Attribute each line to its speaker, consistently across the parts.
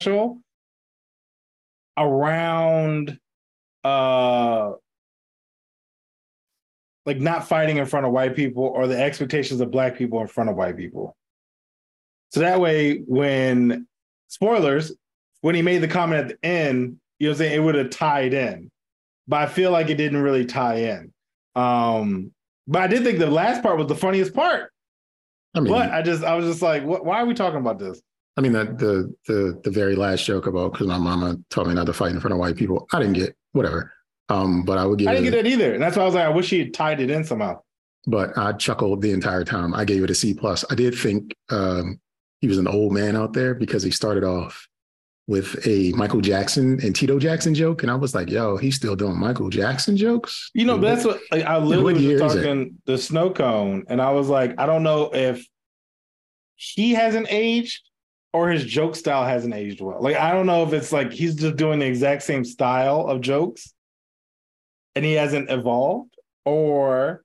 Speaker 1: special around uh like not fighting in front of white people or the expectations of black people in front of white people. So that way, when spoilers, when he made the comment at the end, you know what I'm saying, it would have tied in. But I feel like it didn't really tie in. Um, but I did think the last part was the funniest part.
Speaker 2: I mean,
Speaker 1: But I just I was just like, what, why are we talking about this?
Speaker 2: I mean, that the the the very last joke about because my mama told me not to fight in front of white people. I didn't get whatever. Um, but I would give
Speaker 1: I didn't
Speaker 2: a-
Speaker 1: get that either. And that's why I was like, I wish he had tied it in somehow.
Speaker 2: but I chuckled the entire time. I gave it a C plus. I did think um, he was an old man out there because he started off with a Michael Jackson and Tito Jackson joke, and I was like, "Yo, he's still doing Michael Jackson jokes."
Speaker 1: You know, but that's what like, I literally
Speaker 2: what
Speaker 1: was talking the snow cone, and I was like, I don't know if he hasn't aged or his joke style hasn't aged well. Like, I don't know if it's like he's just doing the exact same style of jokes and he hasn't evolved, or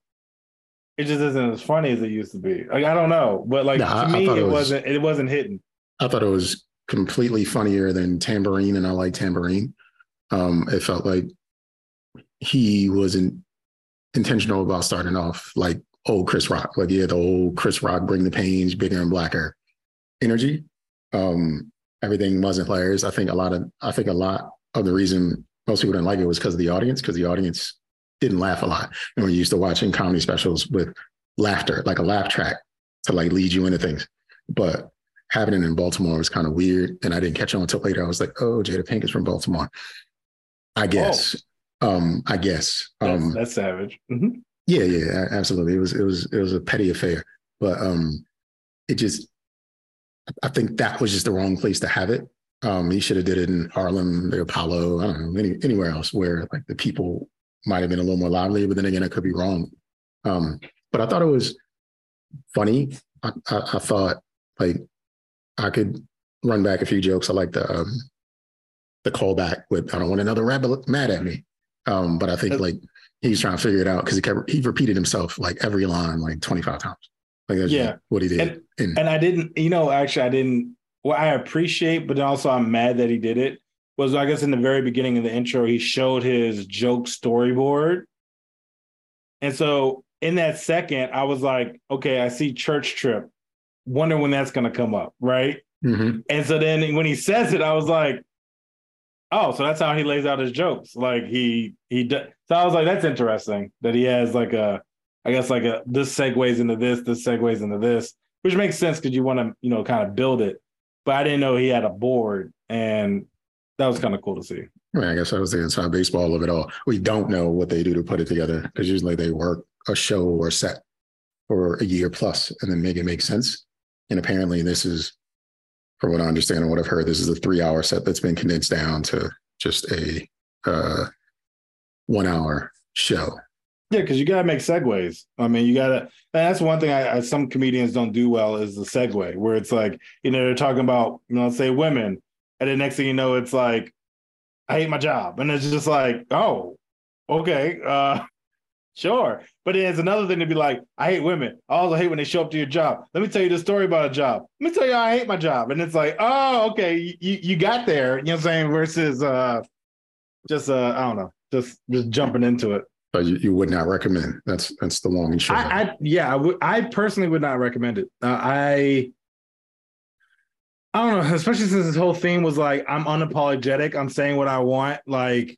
Speaker 1: it just isn't as funny as it used to be. Like, I don't know, but like
Speaker 2: Nah,
Speaker 1: to me, it,
Speaker 2: was-
Speaker 1: wasn't. It wasn't hitting.
Speaker 2: I thought it was completely funnier than Tamborine, and I like Tamborine. Um, it felt like he wasn't intentional about starting off like old Chris Rock, like yeah, the old Chris Rock bring the pains, bigger and blacker energy. Um, everything wasn't hilarious. I think a lot of I think a lot of the reason most people didn't like it was because of the audience, because the audience didn't laugh a lot. And we're used to watching comedy specials with laughter, like a laugh track to like lead you into things. But having it in Baltimore was kind of weird. And I didn't catch on until later. I was like, oh, Jada Pink is from Baltimore. I guess. Um, I guess.
Speaker 1: That's,
Speaker 2: Um,
Speaker 1: that's savage. Mhm.
Speaker 2: yeah, yeah, absolutely. It was it was it was a petty affair, but um, it just I think that was just the wrong place to have it. Um, he should have did it in Harlem, the Apollo, I don't know, any, anywhere else where like the people might have been a little more lively. But then again, I could be wrong. Um, but I thought it was funny. I, I, I thought like I could run back a few jokes. I like the um, the callback with I don't want another rabbit mad at me. Um, but I think like he's trying to figure it out because he kept he repeated himself like every line like 25 times. Like that's
Speaker 1: Yeah.
Speaker 2: what he did.
Speaker 1: And-
Speaker 2: And,
Speaker 1: And I didn't, you know, actually, I didn't. What I appreciate, but also I'm mad that he did it. Was I guess in the very beginning of the intro, he showed his joke storyboard, and so in that second, I was like, okay, I see church trip. Wonder when that's going to come up, right?
Speaker 2: Mhm.
Speaker 1: And so then when he says it, I was like, oh, so that's how he lays out his jokes. Like he he does. So I was like, that's interesting that he has like a, I guess like a this segues into this, this segues into this, which makes sense because you want to you know kind of build it. But I didn't know he had a board, and that was kind of cool to see.
Speaker 2: I, mean, I guess that was the inside baseball of it all. We don't know what they do to put it together because usually they work a show or set for a year plus and then make it make sense. And apparently, this is, from what I understand and what I've heard, this is a three-hour set that's been condensed down to just a uh, one-hour show.
Speaker 1: Yeah, because you gotta make segues. I mean, you gotta. That's one thing I, I some comedians don't do well is the segue, where it's like you know they're talking about you know say women, and the next thing you know it's like I hate my job, and it's just like oh okay, uh, sure. But it's another thing to be like I hate women. I also hate when they show up to your job. Let me tell you the story about a job. Let me tell you I hate my job, and it's like oh okay, you you got there. You know what I'm saying? Versus uh, just uh I don't know, just just jumping into it.
Speaker 2: But you, you would not recommend. That's that's the long and short.
Speaker 1: I, I yeah, I would. I personally would not recommend it. Uh, I I don't know, especially since this whole theme was like I'm unapologetic. I'm saying what I want. Like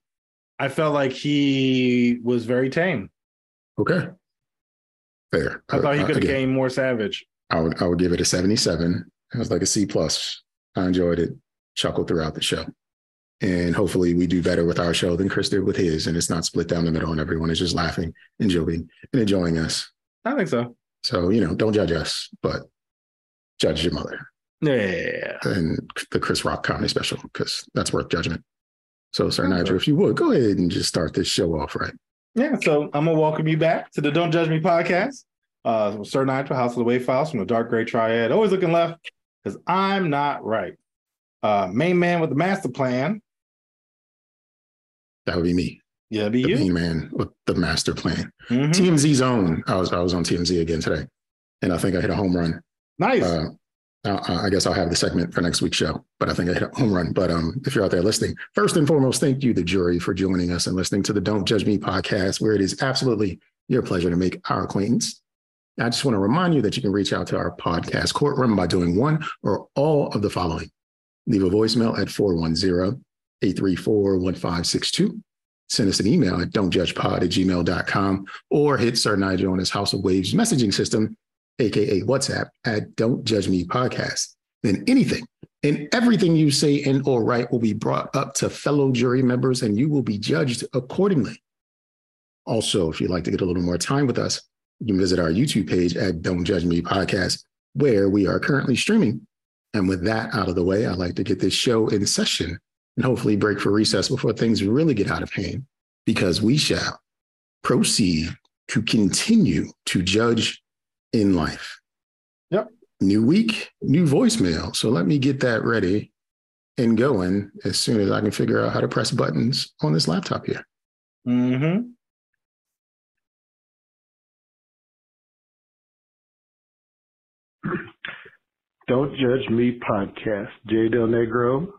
Speaker 1: I felt like he was very tame.
Speaker 2: okay. Fair.
Speaker 1: I thought he
Speaker 2: Uh,
Speaker 1: could have came more savage.
Speaker 2: I would I would give it a 77. It was like a C plus. I enjoyed it, chuckled throughout the show. And hopefully we do better with our show than Chris did with his. And it's not split down the middle and everyone is just laughing and joking and enjoying us.
Speaker 1: I think so.
Speaker 2: So, you know, don't judge us, but judge your mother
Speaker 1: Yeah.
Speaker 2: and the Chris Rock comedy special, because that's worth judgment. So, Sir
Speaker 1: Okay.
Speaker 2: Nigel, if you would go ahead and just start this show off right.
Speaker 1: Yeah. So I'm gonna welcome you back to the Don't Judge Me podcast. Uh Sir Nigel, House of the Wave Files from the Dark Gray Triad. Always looking left, because I'm not right. Uh main man with the master plan.
Speaker 2: That would be me,
Speaker 1: Yeah, be
Speaker 2: the
Speaker 1: you.
Speaker 2: main man with the master plan.
Speaker 1: Mhm.
Speaker 2: TMZ Zone. I was I was on TMZ again today, and I think I hit a home run.
Speaker 1: Nice.
Speaker 2: Uh, uh, I guess I'll have the segment for next week's show, but I think I hit a home run. But um, if you're out there listening, first and foremost, thank you, the jury, for joining us and listening to the Don't Judge Me podcast, where it is absolutely your pleasure to make our acquaintance. I just want to remind you that you can reach out to our podcast courtroom by doing one or all of the following. Leave a voicemail at 410 834 1562. Send us an email at don'tjudgepod at gmail.com or hit Sir Nigel on his House of Waves messaging system aka WhatsApp, at Don't Judge Me Podcast, then anything and everything you say and or write will be brought up to fellow jury members and you will be judged accordingly. Also, if you'd like to get a little more time with us, you can visit our YouTube page at Don't Judge Me Podcast, where we are currently streaming. And with that out of the way, I'd like to get this show in session and hopefully break for recess before things really get out of hand, because we shall proceed to continue to judge in life.
Speaker 1: Yep.
Speaker 2: New week, new voicemail. So let me get that ready and going as soon as I can figure out how to press buttons on this laptop here.
Speaker 1: Mm-hmm.
Speaker 3: Don't Judge Me podcast. Jay Del Negro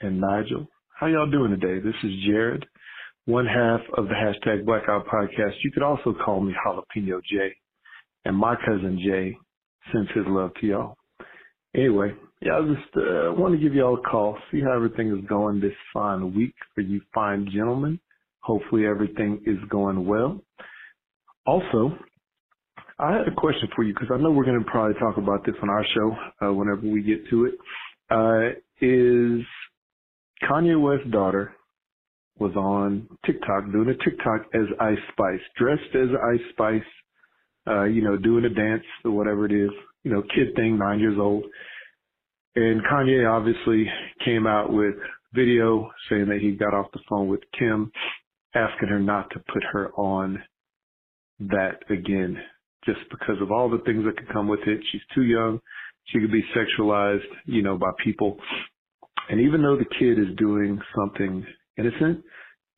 Speaker 3: and Nigel. How y'all doing today? This is Jared, one half of the hashtag Blackout podcast. You could also call me Jalapeno Jay and my cousin Jay sends his love to y'all. Anyway, yeah, I just uh, want to give y'all a call, see how everything is going this fine week for you fine gentlemen. Hopefully everything is going well. Also, I had a question for you because I know we're going to probably talk about this on our show uh, whenever we get to it. Uh, is Kanye West's daughter was on TikTok doing a TikTok as Ice Spice, dressed as Ice Spice, uh, you know, doing a dance or whatever it is, you know, kid thing, nine years old. And Kanye obviously came out with video saying that he got off the phone with Kim, asking her not to put her on that again, just because of all the things that could come with it. She's too young. She could be sexualized, you know, by people. And even though the kid is doing something innocent,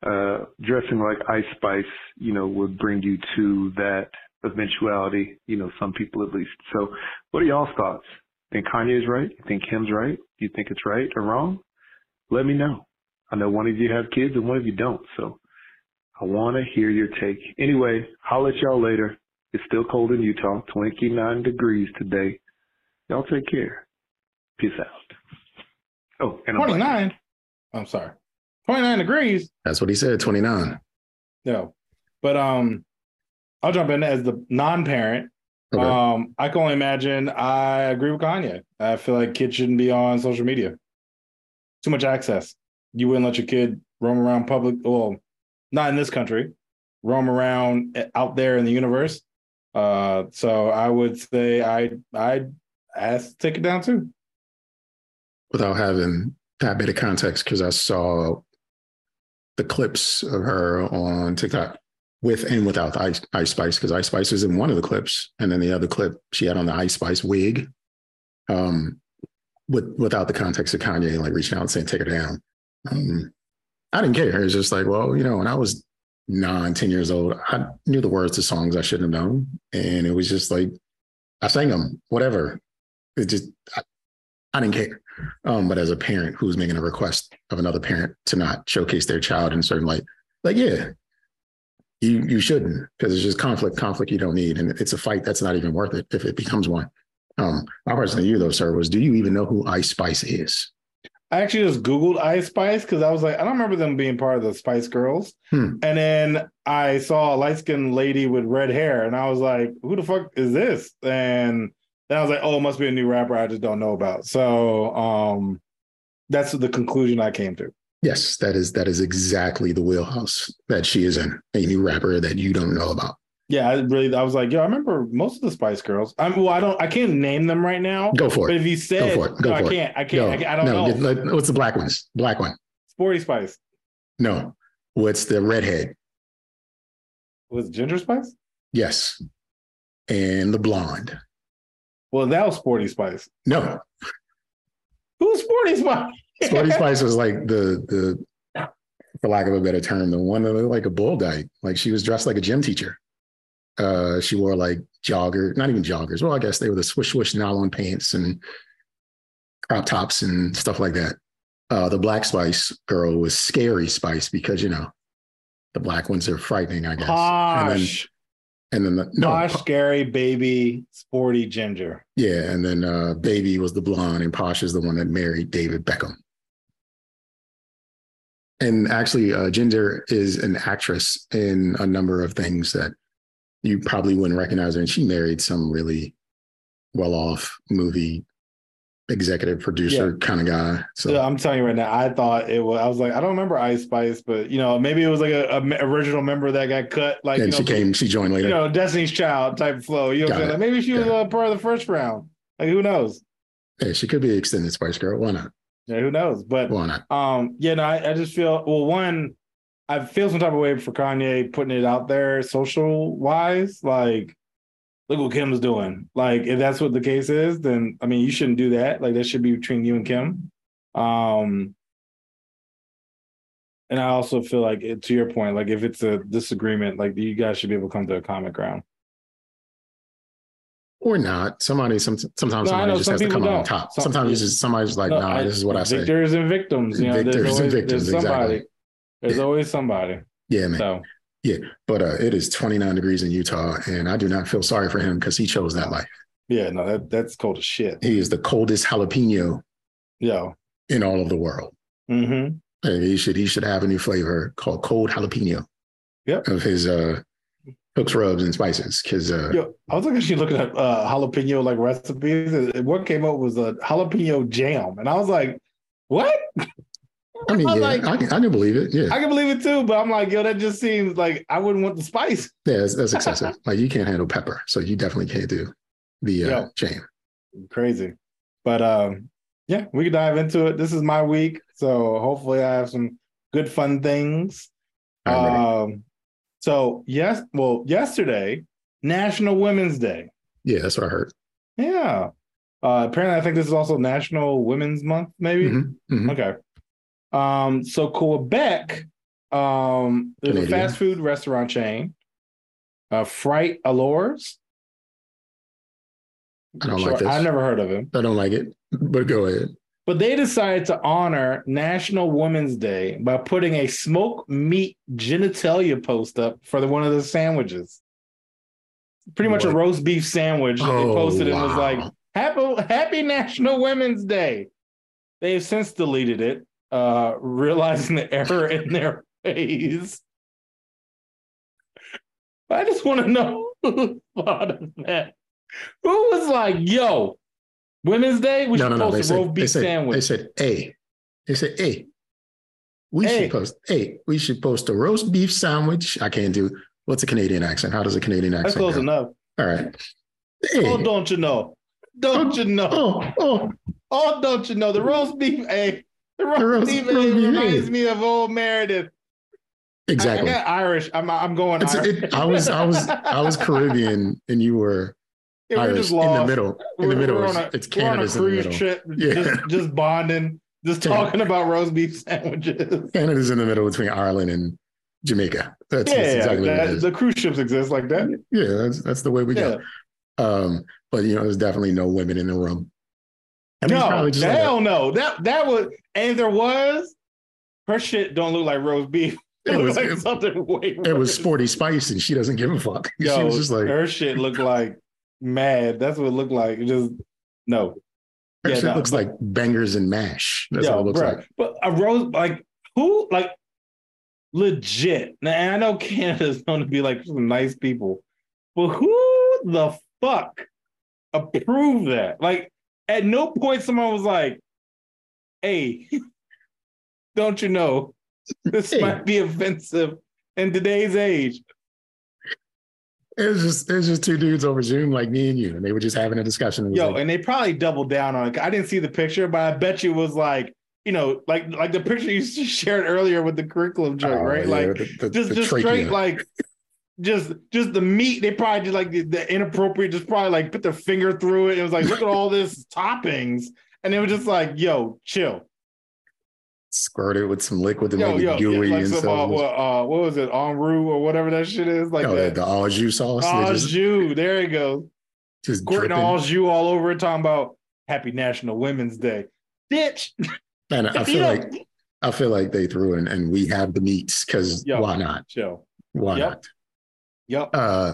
Speaker 3: uh, dressing like Ice Spice, you know, would bring you to that eventuality, you know, some people at least. So what are y'all's thoughts? Think Kanye's right? You think Kim's right? You think it's right or wrong? Let me know. I know one of you have kids and one of you don't. So I want to hear your take. Anyway, I'll let y'all later. It's still cold in Utah, 29 degrees today. Y'all take care. Peace out. Oh,
Speaker 1: and 29. I'm sorry. 29 degrees.
Speaker 2: That's what he said, 29.
Speaker 1: No. But um I'll jump in as the non-parent. Okay. Um, I can only imagine. I agree with Kanye. I feel like kids shouldn't be on social media. Too much access. You wouldn't let your kid roam around public. Well, not in this country. Roam around eh, out there in the universe. Uh, so I would say I I ask to take it down too.
Speaker 2: Without having that bit of context, because I saw the clips of her on TikTok with and without Ice, Ice Spice because Ice Spice is in one of the clips, and then the other clip she had on the Ice Spice wig, um, with without the context of Kanye like reaching out and saying take her down. Um, I didn't care. It's just like, well, you know, when I was nine, 10 years old, I knew the words to songs I shouldn't have known, and it was just like I sang them, whatever. It just I, I didn't care. Um, but as a parent who's making a request of another parent to not showcase their child in certain light, like yeah, you you shouldn't because it's just conflict, conflict you don't need, and it's a fight that's not even worth it if it becomes one. Um, my question to you though, sir, was do you even know who Ice Spice is?
Speaker 1: I actually just Googled Ice Spice because I was like, I don't remember them being part of the Spice Girls. Hmm. And then I saw a light skinned lady with red hair, and I was like, who the fuck is this? And then I was like, oh, it must be a new rapper I just don't know about. So um, that's the conclusion I came to.
Speaker 2: Yes, that is that is exactly the wheelhouse that she is in. A new rapper that you don't know about.
Speaker 1: Yeah, I really I was like, yo, I remember most of the Spice Girls. I'm well, I don't I can't name them right now.
Speaker 2: Go for
Speaker 1: it.
Speaker 2: But
Speaker 1: if you said
Speaker 2: Go for it. Go
Speaker 1: no,
Speaker 2: for
Speaker 1: I can't, I can't,
Speaker 2: Go.
Speaker 1: I I don't
Speaker 2: no,
Speaker 1: know.
Speaker 2: What's the black ones? Black one.
Speaker 1: Sporty Spice.
Speaker 2: No. What's the redhead?
Speaker 1: Was Ginger Spice?
Speaker 2: Yes. And the blonde.
Speaker 1: Well, that was Sporty Spice.
Speaker 2: No.
Speaker 1: Who's Sporty Spice?
Speaker 2: Sporty Spice was like the the for lack of a better term, the one that looked like a bull dyke. Like she was dressed like a gym teacher. Uh, she wore like jogger, not even joggers. Well, I guess they were the swish swish nylon pants and crop tops and stuff like that. Uh, the Black Spice girl was Scary Spice because you know the black ones are frightening, I guess. And then,
Speaker 1: Posh,
Speaker 2: and then the, no,
Speaker 1: posh, scary, baby, sporty ginger.
Speaker 2: yeah, and then uh, Baby was the blonde, and Posh is the one that married David Beckham. And actually, uh, Ginger is an actress in a number of things that you probably wouldn't recognize her. And she married some really well-off movie executive producer kind of guy. So
Speaker 1: So I'm telling you right now, I thought it was. I was like, I don't remember Ice Spice, but you know, maybe it was like a, a original member that got cut. Like,
Speaker 2: and
Speaker 1: you know,
Speaker 2: she came, she joined later.
Speaker 1: you know, Destiny's Child type flow. You know, what I'm saying? Like, maybe she was
Speaker 2: Yeah.
Speaker 1: a part of the first round. Like, who knows?
Speaker 2: hey, she could be extended Spice Girl. Why not?
Speaker 1: Yeah, who knows? But
Speaker 2: Why not?
Speaker 1: Um, yeah, no, I, I just feel well, one, I feel some type of way for Kanye putting it out there social wise. Like, look what Kim's doing. Like, if that's what the case is, then I mean you shouldn't do that. Like that should be between you and Kim. Um and I also feel like it, to your point, like if it's a disagreement, like you guys should be able to come to a common ground.
Speaker 2: Or not. Somebody, some, sometimes
Speaker 1: No,
Speaker 2: somebody just
Speaker 1: some
Speaker 2: has to come on top.
Speaker 1: Some-
Speaker 2: sometimes it's just somebody's like,
Speaker 1: No,
Speaker 2: nah, this is what I say.
Speaker 1: Victors and victims, you know,
Speaker 2: Victors
Speaker 1: there's
Speaker 2: and
Speaker 1: always
Speaker 2: victims,
Speaker 1: there's somebody.
Speaker 2: exactly.
Speaker 1: There's
Speaker 2: Yeah.
Speaker 1: always somebody.
Speaker 2: Yeah, man.
Speaker 1: So Yeah,
Speaker 2: but uh, it is 29 degrees in Utah, and I do not feel sorry for him because he chose that life.
Speaker 1: yeah, no, that that's cold as shit.
Speaker 2: He is the coldest jalapeno
Speaker 1: Yo.
Speaker 2: in all of the world.
Speaker 1: Mm-hmm.
Speaker 2: And he should he should have a new flavor called cold jalapeno.
Speaker 1: Yep.
Speaker 2: Of his uh hooks, rubs, and spices. Because uh,
Speaker 1: Yo, I was actually looking at uh, jalapeno like recipes. and What came up was a jalapeno jam, and I was like, "What?"
Speaker 2: I mean, yeah,
Speaker 1: like-
Speaker 2: I, can, I can believe it. Yeah,
Speaker 1: I can believe it too, but I'm like, "Yo, that just seems like I wouldn't want the spice."
Speaker 2: yeah, that's, that's excessive. like you can't handle pepper, so you definitely can't do the uh,
Speaker 1: Yeah.
Speaker 2: jam.
Speaker 1: Crazy, but um, yeah, we can dive into it. This is my week, so hopefully, I have some good fun things. Um, so yes, well, yesterday, National Women's Day.
Speaker 2: yeah, that's what I heard.
Speaker 1: Yeah. Uh, apparently, I think this is also National Women's Month. Maybe.
Speaker 2: Mhm, mhm.
Speaker 1: Okay. Um, so Quebec, um, there's a fast food restaurant chain, uh, Frite Alors.
Speaker 2: I don't like this.
Speaker 1: I've never heard of him,
Speaker 2: I don't like it, but go ahead.
Speaker 1: but they decided to honor National Women's Day by putting a smoked meat genitalia post up for the, one of the sandwiches. Pretty much a roast beef sandwich. that they
Speaker 2: Oh,
Speaker 1: posted and was like, Happy, happy National Women's Day. They have since deleted it, uh, realizing the error in their ways. I just want to know who thought of that. Who was like, yo, Women's Day? We
Speaker 2: no,
Speaker 1: should
Speaker 2: no, no.
Speaker 1: post
Speaker 2: They
Speaker 1: a roast beef
Speaker 2: said,
Speaker 1: sandwich.
Speaker 2: they said, a. They said, a. We
Speaker 1: Hey.
Speaker 2: should post, a. We should post a roast beef sandwich. I can't do. What's a Canadian accent? How does a Canadian accent?
Speaker 1: That's close
Speaker 2: go?
Speaker 1: enough.
Speaker 2: All right. Hey.
Speaker 1: Oh, don't you know? Don't you know?
Speaker 2: Oh, oh,
Speaker 1: Oh, don't you know? The roast beef, hey, the roast, beef,
Speaker 2: roast
Speaker 1: hey,
Speaker 2: beef,
Speaker 1: reminds me of old Meredith.
Speaker 2: exactly.
Speaker 1: I, I got Irish. I'm I'm going
Speaker 2: it, I was, I was, I was Caribbean, and you were
Speaker 1: Yeah, we're
Speaker 2: Irish
Speaker 1: just
Speaker 2: in the middle. In the middle,
Speaker 1: a-
Speaker 2: it's
Speaker 1: We're on a
Speaker 2: Canada's in the middle.
Speaker 1: trip,
Speaker 2: Yeah.
Speaker 1: just just bonding, just talking about roast beef sandwiches.
Speaker 2: Canada's in the middle between Ireland and Jamaica. That's,
Speaker 1: yeah,
Speaker 2: that's exactly what
Speaker 1: that-
Speaker 2: it is.
Speaker 1: the cruise ships exist like that.
Speaker 2: Yeah, that's, that's the way we
Speaker 1: Yeah.
Speaker 2: go. Um, but you know, there's definitely no women in the room. I mean,
Speaker 1: No,
Speaker 2: just like
Speaker 1: hell no. That that was, and there was, her shit don't look like roast beef. It,
Speaker 2: It was-
Speaker 1: like
Speaker 2: it-
Speaker 1: something way.
Speaker 2: it was sporty spice, and she doesn't give a fuck. she
Speaker 1: Yo,
Speaker 2: was just like, her
Speaker 1: her shit looked like mad. That's what it looked like. It just no. yeah,
Speaker 2: shit
Speaker 1: no,
Speaker 2: looks
Speaker 1: but-
Speaker 2: like bangers and mash. That's
Speaker 1: Yo,
Speaker 2: what it looks
Speaker 1: bruh,
Speaker 2: like.
Speaker 1: But a rose, like who, like legit. Now, and I know Canada's known to be like some nice people, but who the fuck approved that? Like, at no point someone was like, "Hey, don't you know this
Speaker 2: Hey.
Speaker 1: might be offensive in today's age?"
Speaker 2: It was just it was just two dudes over Zoom like me and you, and they were just having a discussion.
Speaker 1: Yo,
Speaker 2: like,
Speaker 1: and they probably doubled down on it. I didn't see the picture, but I bet you it was like, you know, like like the picture you shared earlier with the curriculum joint,
Speaker 2: oh,
Speaker 1: right?
Speaker 2: yeah,
Speaker 1: Like
Speaker 2: the, the,
Speaker 1: just
Speaker 2: the
Speaker 1: just
Speaker 2: trachea.
Speaker 1: straight like just just the meat. They probably just like the, the inappropriate, just probably like put their finger through it. It was like, look at all this toppings. And it was just like, yo, chill.
Speaker 2: squirted with some liquid to
Speaker 1: Yo,
Speaker 2: make
Speaker 1: yo,
Speaker 2: it gooey
Speaker 1: yeah, like
Speaker 2: and
Speaker 1: some, uh, what, uh, what was it, en roux or whatever that shit is? Like
Speaker 2: oh,
Speaker 1: that.
Speaker 2: the au jus sauce.
Speaker 1: Au jus, there you go.
Speaker 2: just
Speaker 1: Squirting
Speaker 2: dripping.
Speaker 1: au jus all over it, talking about Happy National Women's Day. bitch.
Speaker 2: And I feel like I feel like they threw in and we have the meats because why not?
Speaker 1: Chill.
Speaker 2: Why
Speaker 1: Yep.
Speaker 2: not?
Speaker 1: Yep.
Speaker 2: Uh,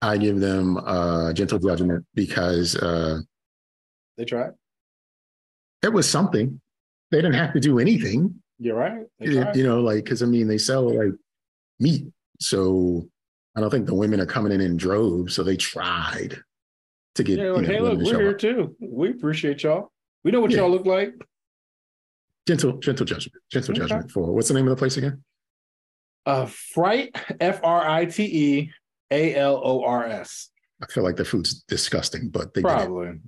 Speaker 2: I give them uh, gentle judgment because uh,
Speaker 1: They tried.
Speaker 2: it was something. They didn't have to do anything,
Speaker 1: You're right. They
Speaker 2: you, know, like because I mean they sell like meat, so I don't think the women are coming in in droves. So they tried to get.
Speaker 1: Yeah,
Speaker 2: you know,
Speaker 1: hey, look, we're here
Speaker 2: up.
Speaker 1: too. We appreciate y'all. We know what
Speaker 2: Yeah.
Speaker 1: y'all look like.
Speaker 2: Gentle, gentle judgment, gentle
Speaker 1: Okay.
Speaker 2: judgment for what's the name of the place again?
Speaker 1: Uh, Frite, F R I T E A L O R S.
Speaker 2: I feel like the food's disgusting, but they.
Speaker 1: Probably.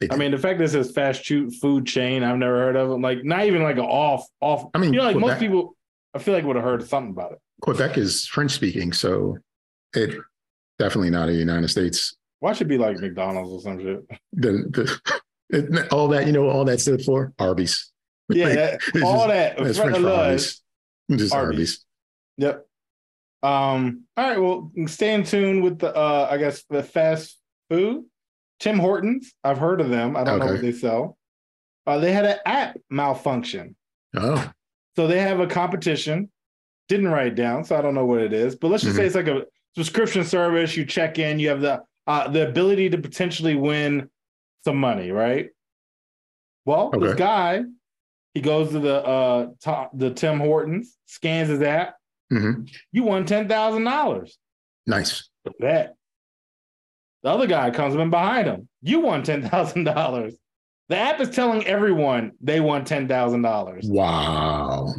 Speaker 2: They
Speaker 1: I mean, the fact that it says fast food food chain, I've never heard of them. Like, not even like an off off.
Speaker 2: I mean,
Speaker 1: you know, like most people, I feel like would have heard something about it.
Speaker 2: Quebec is French speaking, so it definitely not a United States.
Speaker 1: Why should it be like McDonald's or some shit?
Speaker 2: The, the all that you know, all that stood for Arby's.
Speaker 1: Yeah,
Speaker 2: Like,
Speaker 1: that, all
Speaker 2: just-
Speaker 1: that.
Speaker 2: That's French. Arby's. Just
Speaker 1: Arby's.
Speaker 2: Arby's.
Speaker 1: Yep. Um. All right. Well, stay in tune with the. uh I guess the fast food. Tim Hortons. I've heard of them. I don't know what they sell. Uh, they had an app malfunction,
Speaker 2: Oh,
Speaker 1: so they have a competition. Didn't write it down, so I don't know what it is. But let's just
Speaker 2: Mm-hmm.
Speaker 1: say it's like a subscription service. You check in. You have the uh, the ability to potentially win some money, right? Well, this guy, he goes to the uh top, the Tim Hortons, scans his app.
Speaker 2: Mhm.
Speaker 1: You won ten thousand dollars.
Speaker 2: nice.
Speaker 1: Bet. The other guy comes in behind him. You won ten thousand dollars. The app is telling everyone they won ten thousand dollars.
Speaker 2: Wow.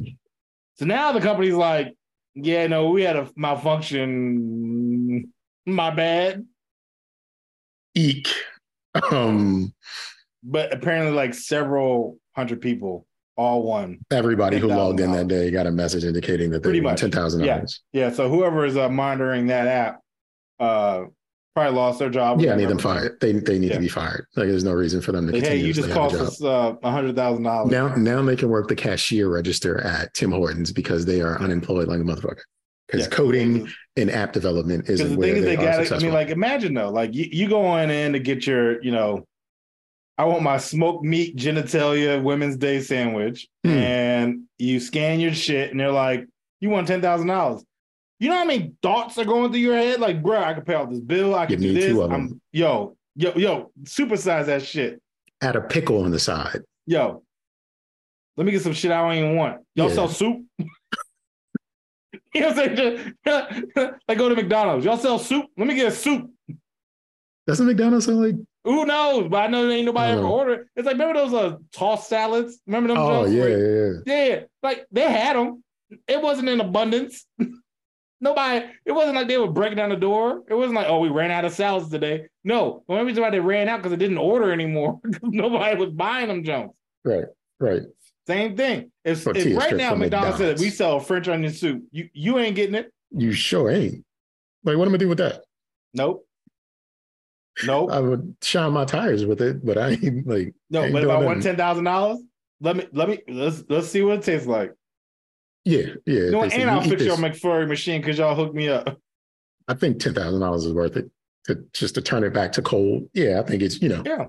Speaker 1: So now the company's like, "Yeah, no, we had a malfunction. My bad."
Speaker 2: Eek. Um,
Speaker 1: But apparently, like several hundred people all one.
Speaker 2: everybody who logged in that day got a message indicating that they won ten thousand
Speaker 1: Yeah.
Speaker 2: dollars.
Speaker 1: Yeah. So whoever is uh, monitoring that app, uh, probably lost their job.
Speaker 2: Yeah, I need them fired. They they need
Speaker 1: Yeah.
Speaker 2: to be fired. Like there's no reason for them to
Speaker 1: Like, hey, you just
Speaker 2: stay on the
Speaker 1: cost us uh, a hundred thousand dollars.
Speaker 2: Now, now they can work the cashier register at Tim Hortons because they are unemployed like a motherfucker. Because coding and app development isn't
Speaker 1: the
Speaker 2: where
Speaker 1: thing is,
Speaker 2: they,
Speaker 1: they got. I mean, like, imagine though, like you, you go on in to get your, you know, I want my smoked meat genitalia Women's Day sandwich,
Speaker 2: Hmm.
Speaker 1: and you scan your shit, and they're like, you want ten thousand dollars. You know how many thoughts are going through your head? Like, bro, I could pay off this bill. I can do this.
Speaker 2: two of
Speaker 1: I'm, yo, yo, yo, supersize that shit.
Speaker 2: Add a pickle on the side.
Speaker 1: Yo, let me get some shit I don't even want. Y'all
Speaker 2: Yeah.
Speaker 1: sell soup? you know what I'm saying? like go to McDonald's. Y'all sell soup? Let me get a soup.
Speaker 2: Doesn't McDonald's sound like?
Speaker 1: Who knows? But I know there ain't nobody ever ordered. It's like remember those uh, tossed salads? Remember them?
Speaker 2: Oh yeah,
Speaker 1: where-
Speaker 2: yeah, yeah.
Speaker 1: Like they had them. It wasn't in abundance. nobody. It wasn't like they were breaking down the door. It wasn't like oh we ran out of salads today. No, the only reason why they ran out because they didn't order anymore. nobody was buying them junks.
Speaker 2: Right, right.
Speaker 1: Same thing. If, if right now McDonald's said we sell French onion soup, you you ain't getting it.
Speaker 2: You sure ain't. Like, what am I do with that?
Speaker 1: Nope. Nope.
Speaker 2: I would shine my tires with it, but I ain't like.
Speaker 1: no.
Speaker 2: ain't
Speaker 1: But if I won ten thousand dollars, let me let me let's let's see what it tastes like.
Speaker 2: Yeah, yeah.
Speaker 1: You know, what?
Speaker 2: they say,
Speaker 1: and I'll fix your. McFlurry machine because y'all hooked me up.
Speaker 2: I think ten thousand dollars is worth it to just to turn it back to cold. Yeah, I think it's you know
Speaker 1: Yeah,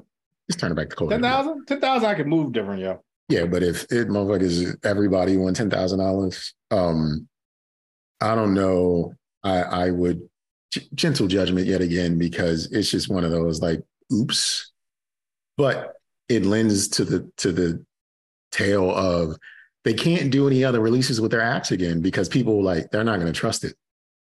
Speaker 2: just turn it back to cold.
Speaker 1: ten thousand. Ten thousand, I can move different, yo.
Speaker 2: Yeah, but if it motherfuckers everybody won ten thousand dollars, um, I don't know. I I would g- gentle judgment yet again because it's just one of those like oops, but it lends to the to the tale of they can't do any other releases with their apps again because people like they're not going to trust it,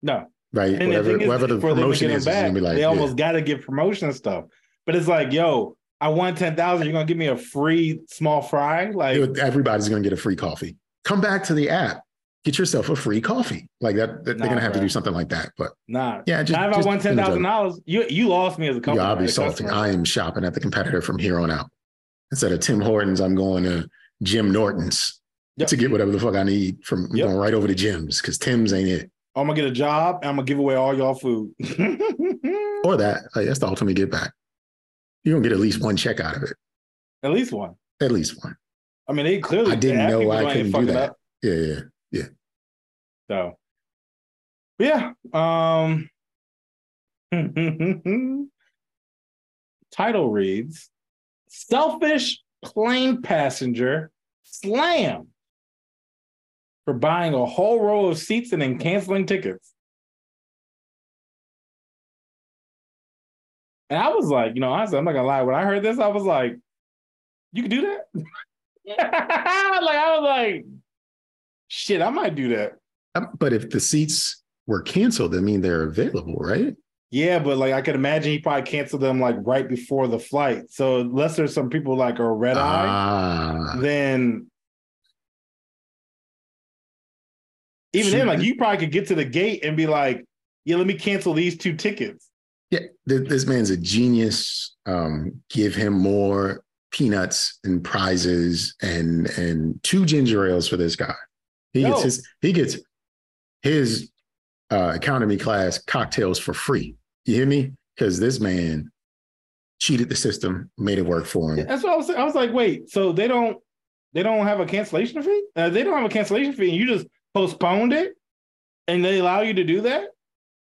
Speaker 1: No,
Speaker 2: right?
Speaker 1: and
Speaker 2: whatever
Speaker 1: the
Speaker 2: whatever the
Speaker 1: for them to
Speaker 2: promotion is,
Speaker 1: back,
Speaker 2: gonna like
Speaker 1: they
Speaker 2: yeah.
Speaker 1: almost got to give promotion stuff. But it's like, yo, I won ten thousand. You're gonna give me a free small fry? Like,
Speaker 2: everybody's going to get a free coffee. Come back to the app, get yourself a free coffee. Like that, they're going to have to do something like that. But
Speaker 1: nah.
Speaker 2: yeah, just,
Speaker 1: Now, if I
Speaker 2: just
Speaker 1: won ten thousand dollars, you you lost me as a company.
Speaker 2: Yeah, I'll be salty.
Speaker 1: Customer.
Speaker 2: I am shopping at the competitor from here on out. Instead of Tim Hortons, I'm going to Jim Norton's
Speaker 1: Yep.
Speaker 2: to get whatever the fuck I need from
Speaker 1: Yep.
Speaker 2: going right over to Jim's because Tim's ain't it.
Speaker 1: I'm gonna get a job and I'm gonna give away all y'all food.
Speaker 2: Or that. Like, that's the ultimate get back. You're to get at least one check out of it.
Speaker 1: At least one.
Speaker 2: At least one.
Speaker 1: I mean, they clearly
Speaker 2: I didn't know I couldn't do that.
Speaker 1: up,
Speaker 2: Yeah, yeah.
Speaker 1: So, yeah. Um, title reads: "Selfish plane passenger Slam for buying a whole row of seats and then canceling tickets. And I was like, you know, honestly, I'm not gonna lie. When I heard this, I was like, you can do that? like I was like, shit, I might do that.
Speaker 2: Um, But if the seats were canceled, I mean they're available, right?
Speaker 1: Yeah, but like I could imagine he probably canceled them like right before the flight. So unless there's some people like are red eye,
Speaker 2: Ah,
Speaker 1: then even then, like you probably could get to the gate and be like, yeah, let me cancel these two tickets.
Speaker 2: yeah, th- this man's a genius. Um, give him more peanuts and prizes and and two ginger ales for this guy. He gets his he gets his uh, economy class cocktails for free. You hear me? Because this man cheated the system, made it work for him.
Speaker 1: That's what I was. I was like, wait, so they don't they don't have a cancellation fee? Uh, they don't have a cancellation fee, and you just postponed it, and they allow you to do that?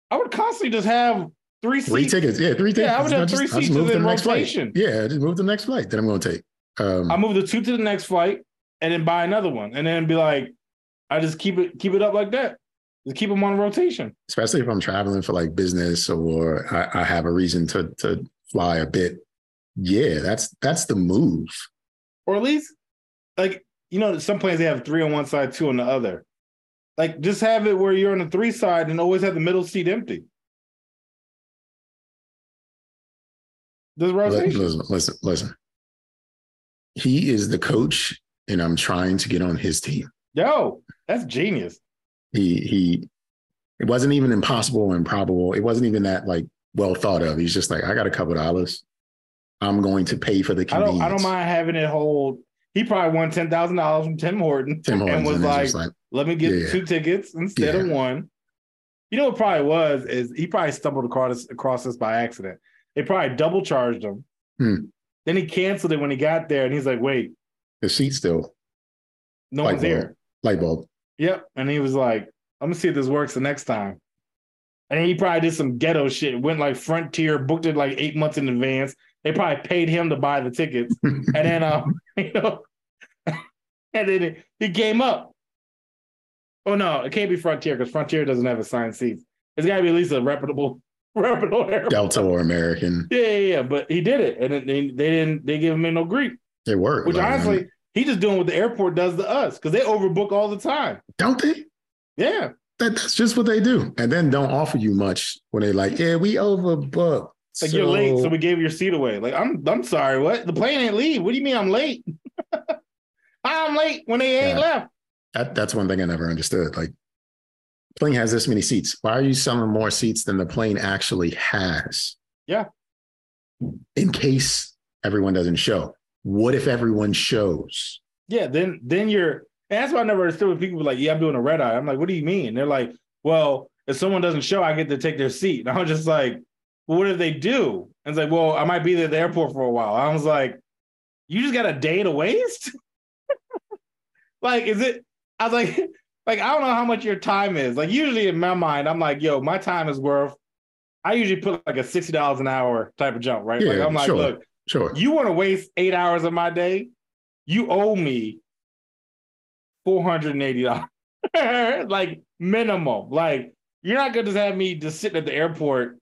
Speaker 1: I would constantly just have three
Speaker 2: Three
Speaker 1: seats.
Speaker 2: tickets, yeah, three tickets.
Speaker 1: Yeah, I would have three
Speaker 2: just
Speaker 1: seats
Speaker 2: move to the next
Speaker 1: rotation.
Speaker 2: flight. Yeah, just move to the next flight that I'm going to take. Um,
Speaker 1: I move the two to the next flight, and then buy another one, and then be like, I just keep it keep it up like that. Just keep them on rotation.
Speaker 2: especially if I'm traveling for like business or I, I have a reason to to fly a bit. Yeah, that's that's the move.
Speaker 1: or at least like you know some planes they have three on one side two on the other like just have it where you're on the three side and always have the middle seat empty
Speaker 2: Li-
Speaker 1: rotation.
Speaker 2: Listen, listen, listen. He is the coach, and I'm trying to get on his team.
Speaker 1: Yo, that's genius.
Speaker 2: He he. It wasn't even impossible or improbable. It wasn't even that like well thought of. He's just like, I got a couple dollars. I'm going to pay for the
Speaker 1: I
Speaker 2: convenience.
Speaker 1: don't I don't mind having it hold. He probably won ten thousand dollars from Tim Horton
Speaker 2: Tim Hortons
Speaker 1: and was
Speaker 2: and
Speaker 1: like,
Speaker 2: like,
Speaker 1: let me get
Speaker 2: Yeah.
Speaker 1: two tickets instead of one. You know what probably was is he probably stumbled across this, across this by accident. They probably double charged him.
Speaker 2: Hmm.
Speaker 1: Then he canceled it when he got there, and he's like, "Wait,
Speaker 2: the seat still
Speaker 1: no
Speaker 2: light
Speaker 1: one's
Speaker 2: bulb.
Speaker 1: here."
Speaker 2: Light bulb.
Speaker 1: Yep. And he was like, I'm gonna see if this works the next time. And he probably did some ghetto shit, went like frontier, booked it like eight months in advance. They probably paid him to buy the tickets. And then um, you know, and then he- he came up. Oh no, it can't be Frontier because Frontier doesn't have assigned seats. It's gotta be at least a reputable, reputable airport.
Speaker 2: Delta or American.
Speaker 1: Yeah, yeah, yeah. But he did it, and it, they, they didn't. They give him no grief.
Speaker 2: It worked.
Speaker 1: Which
Speaker 2: Like,
Speaker 1: honestly, he just doing what the airport does to us because they overbook all the time.
Speaker 2: don't they?
Speaker 1: Yeah.
Speaker 2: That, that's just what they do. And then don't offer you much when they like, yeah, we overbooked.
Speaker 1: Like you're late, so we gave your seat away. Like I'm, I'm sorry. What? The plane ain't leave. What do you mean I'm late? I'm late when they ain't
Speaker 2: Yeah.
Speaker 1: left.
Speaker 2: that, that's one thing I never understood. Like, plane has this many seats. Why are you selling more seats than the plane actually has?
Speaker 1: Yeah.
Speaker 2: In case everyone doesn't show. What if everyone shows?
Speaker 1: Yeah. Then, then you're. And that's why I never understood when people were like, "Yeah, I'm doing a red eye." I'm like, "What do you mean?" they're like, "Well, if someone doesn't show, I get to take their seat." And I was just like, "Well, what if they do?" And it's like, "Well, I might be there at the airport for a while." I was like, "You just got a day to waste?" like, is it? I was like, like I don't know how much your time is. Like, usually in my mind, I'm like, "Yo, my time is worth." I usually put like a sixty dollars an hour type of jump, right? like
Speaker 2: Yeah,
Speaker 1: I'm like,
Speaker 2: sure.
Speaker 1: look,
Speaker 2: Sure.
Speaker 1: you want to waste eight hours of my day, you owe me four hundred and eighty dollars, like minimum. Like you're not gonna just have me just sitting at the airport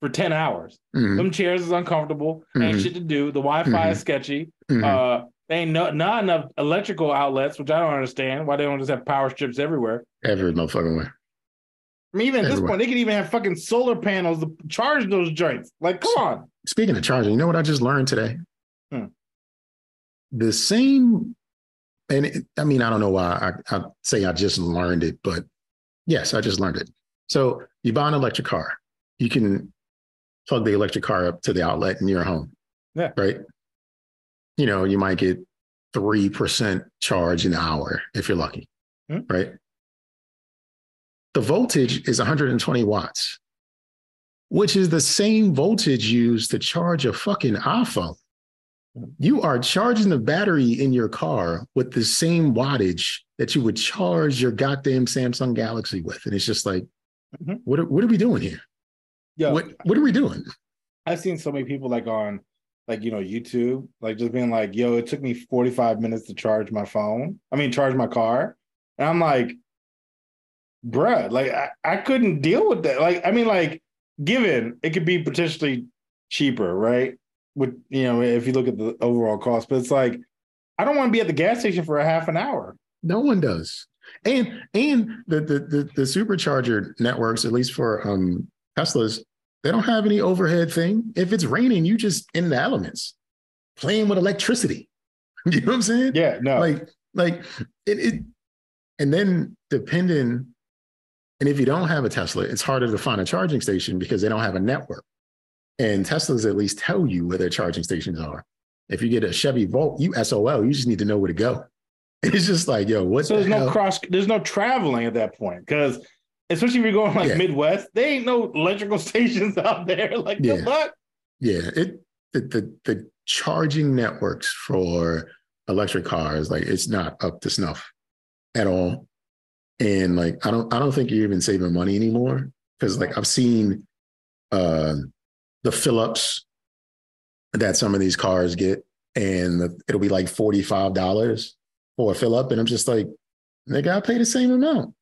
Speaker 1: for ten hours.
Speaker 2: Mhm,
Speaker 1: Them chairs is uncomfortable. Ain't
Speaker 2: Mhm.
Speaker 1: shit to do. The Wi-Fi is sketchy.
Speaker 2: mhm.
Speaker 1: Uh, ain't no, not enough electrical outlets, which I don't understand. Why they don't just have power strips everywhere?
Speaker 2: Every motherfucking way.
Speaker 1: I mean, even at this point, they could even have fucking solar panels to charge those joints. Like, come on.
Speaker 2: Speaking of charging, you know what I just learned today?
Speaker 1: Hmm.
Speaker 2: The same, and it, I mean, I don't know why I, I say I just learned it, but yes, I just learned it. So you buy an electric car, you can plug the electric car up to the outlet in your home.
Speaker 1: Yeah.
Speaker 2: Right. You know, you might get 3% charge an hour if you're lucky.
Speaker 1: Hmm.
Speaker 2: Right. The voltage is 120 watts which is the same voltage used to charge a fucking iPhone. You are charging the battery in your car with the same wattage that you would charge your goddamn Samsung Galaxy with. And it's just like,
Speaker 1: Mhm.
Speaker 2: what, are, what are we doing here?
Speaker 1: Yeah.
Speaker 2: What, what are we doing?
Speaker 1: I've seen so many people like on like you know YouTube, like just being like, "Yo, it took me 45 minutes to charge my phone. I mean, charge my car," and I'm like, "Bruh, like I, I couldn't deal with that. Like, I mean, like, given it could be potentially cheaper, right? With you know, if you look at the overall cost, but it's like, I don't want to be at the gas station for a half an hour.
Speaker 2: No one does. And and the the the, the supercharger networks, at least for um Teslas, they don't have any overhead thing. If it's raining, you just in the elements, playing with electricity. You know what I'm saying?
Speaker 1: Yeah, no.
Speaker 2: Like, like it, it and then depending, and if you don't have a Tesla, it's harder to find a charging station because they don't have a network. And Teslas at least tell you where their charging stations are. If you get a Chevy Volt, you SOL, you just need to know where to go. It's just like, yo, what?
Speaker 1: So
Speaker 2: the
Speaker 1: there's no
Speaker 2: hell?
Speaker 1: cross, there's no traveling at that point because, especially if you're going like
Speaker 2: Yeah.
Speaker 1: Midwest, they ain't no electrical stations out there. Like
Speaker 2: Yeah.
Speaker 1: good luck.
Speaker 2: Yeah, it the, the the charging networks for electric cars like it's not up to snuff at all. And like I don't I don't think you're even saving money anymore because like I've seen uh the fill ups that some of these cars get and it'll be like $45 for a fill up and I'm just like nigga I pay the same amount.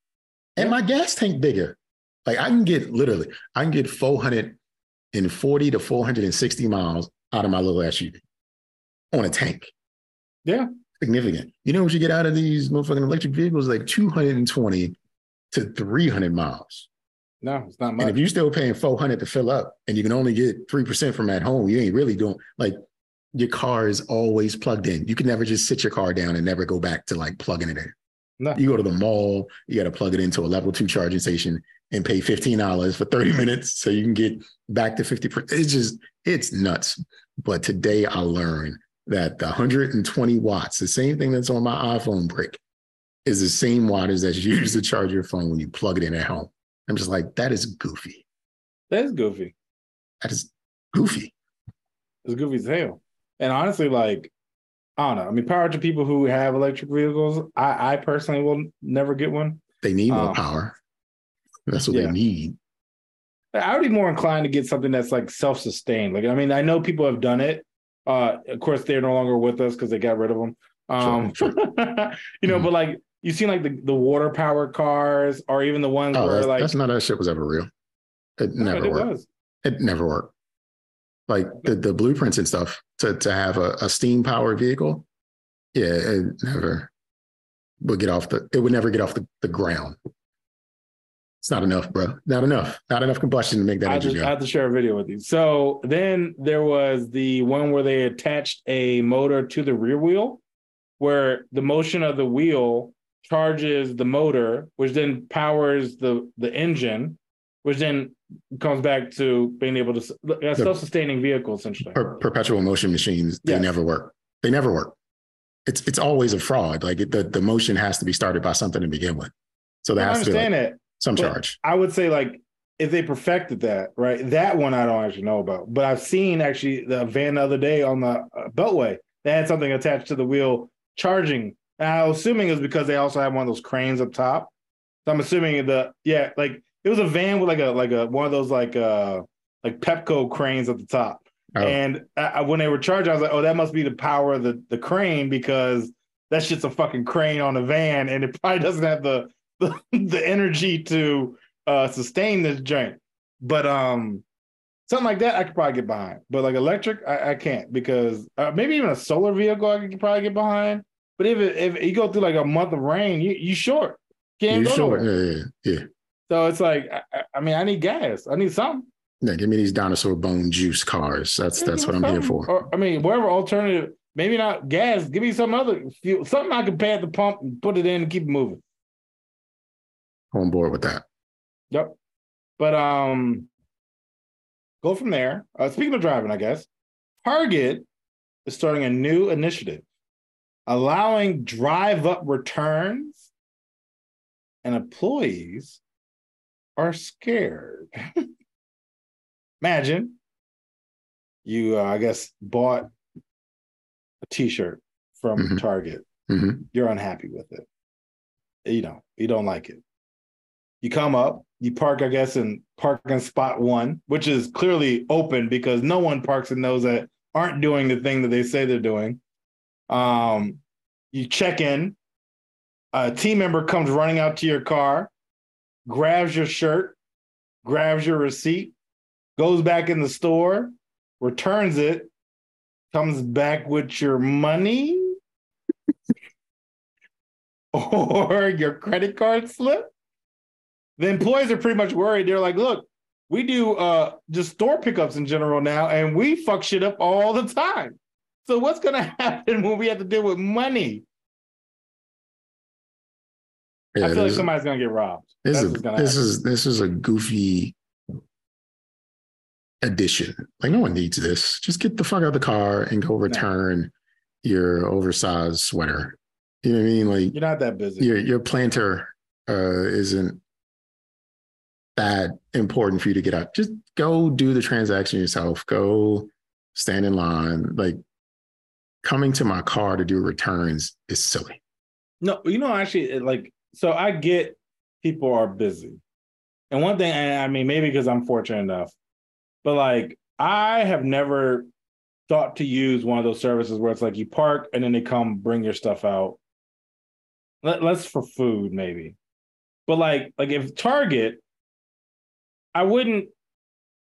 Speaker 2: And my gas tank bigger. Like I can get literally I can get 440 to 460 miles out of my little SUV on a tank.
Speaker 1: Yeah.
Speaker 2: Significant. You know what you get out of these motherfucking electric vehicles? Like 220 to 300 miles.
Speaker 1: No, it's not much.
Speaker 2: And if you're still paying 400 to fill up and you can only get 3% from at home, you ain't really doing like your car is always plugged in. You can never just sit your car down and never go back to like plugging it in.
Speaker 1: No.
Speaker 2: You go to the mall, you got to plug it into a level two charging station and pay $15 for 30 minutes so you can get back to 50%. It's just, it's nuts. But today I learned that the 120 watts, the same thing that's on my iPhone brick, is the same wattage that's used to charge your phone when you plug it in at home. I'm just like, that is goofy.
Speaker 1: That's goofy.
Speaker 2: That is goofy.
Speaker 1: It's goofy as hell. And honestly, like, I don't know. I mean, power to people who have electric vehicles. I, I personally will never get one.
Speaker 2: They need more
Speaker 1: Um,
Speaker 2: power. That's what
Speaker 1: yeah.
Speaker 2: they need.
Speaker 1: I would be more inclined to get something that's like self-sustained. Like, I mean, I know people have done it. Uh, of course, they're no longer with us because they got rid of them. Um,
Speaker 2: Sure,
Speaker 1: you know,
Speaker 2: Mhm.
Speaker 1: but like you seen like the, the water powered cars or even the ones
Speaker 2: Oh,
Speaker 1: where
Speaker 2: that's,
Speaker 1: like
Speaker 2: that's not that shit was ever real. It never
Speaker 1: it
Speaker 2: worked.
Speaker 1: was.
Speaker 2: It never worked. Like the, the blueprints and stuff to, to have a, a steam powered vehicle. Yeah, it never would get off the, it would never get off the, the ground. It's not enough, bro. Not enough. Not enough combustion to make that
Speaker 1: I have,
Speaker 2: engine
Speaker 1: to, I have to share a video with you. So then there was the one where they attached a motor to the rear wheel, where the motion of the wheel charges the motor, which then powers the the engine, which then comes back to being able to a self-sustaining vehicle essentially.
Speaker 2: Per- perpetual motion machines, they
Speaker 1: Yes.
Speaker 2: never work. They never work. It's it's always a fraud. Like it, the, the motion has to be started by something to begin with. So there
Speaker 1: I
Speaker 2: has to like,
Speaker 1: understand that.
Speaker 2: Some charge.
Speaker 1: I would say like if they perfected that, right? That one I don't actually know about, but I've seen actually the van the other day on the uh, Beltway. They had something attached to the wheel charging. And I'm assuming it's because they also have one of those cranes up top. So I'm assuming the yeah, like it was a van with like a like a one of those like uh like Pepco cranes at the top.
Speaker 2: Oh.
Speaker 1: And I- when they were charging, I was like, oh, that must be the power of the the crane because that shit's a fucking crane on a van, and it probably doesn't have the the, the energy to uh sustain this joint. But um something like that I could probably get behind. But like electric, I, I can't because uh, maybe even a solar vehicle I could probably get behind. But if it, if you go through like a month of rain, you you short. Can't
Speaker 2: You
Speaker 1: go nowhere.
Speaker 2: Yeah, yeah, yeah.
Speaker 1: So it's like I, I- mean I need gas. I need something.
Speaker 2: Yeah, give me these dinosaur bone juice cars. That's
Speaker 1: Yeah,
Speaker 2: that's what I'm here for.
Speaker 1: Or I mean, whatever alternative, maybe not gas. Give me some other fuel, something I can pay at the pump and put it in and keep it moving.
Speaker 2: On board with that.
Speaker 1: Yep. But um, go from there. Uh, speaking of driving, I guess Target is starting a new initiative, allowing drive-up returns, and employees are scared. Imagine you, uh, I guess, bought a T-shirt from
Speaker 2: Mhm.
Speaker 1: Target.
Speaker 2: hmm
Speaker 1: You're unhappy with it. You know, you don't like it. You come up, you park, I guess, in parking spot one, which is clearly open because no one parks in those that aren't doing the thing that they say they're doing. Um, you check in, a team member comes running out to your car, grabs your shirt, grabs your receipt, goes back in the store, returns it, comes back with your money or your credit card slip. The employees are pretty much worried. They're like, look, we do uh just store pickups in general now, and we fuck shit up all the time. So what's gonna happen when we have to deal with money?
Speaker 2: Yeah,
Speaker 1: I feel like somebody's gonna get robbed.
Speaker 2: this is this is this is a goofy addition. Like no one needs this. Just get the fuck out of the car and go return your oversized sweater. You know what I mean? Like
Speaker 1: You're not that busy.
Speaker 2: your your planter uh, isn't that important for you to get out. Just go do the transaction yourself. Go stand in line. Like coming to my car to do returns is silly.
Speaker 1: No, you know, actually, like, so I get people are busy. And one thing, I mean, maybe because I'm fortunate enough, but like, I have never thought to use one of those services where it's like you park and then they come bring your stuff out. Let, let's for food, maybe. But like, like if Target, I wouldn't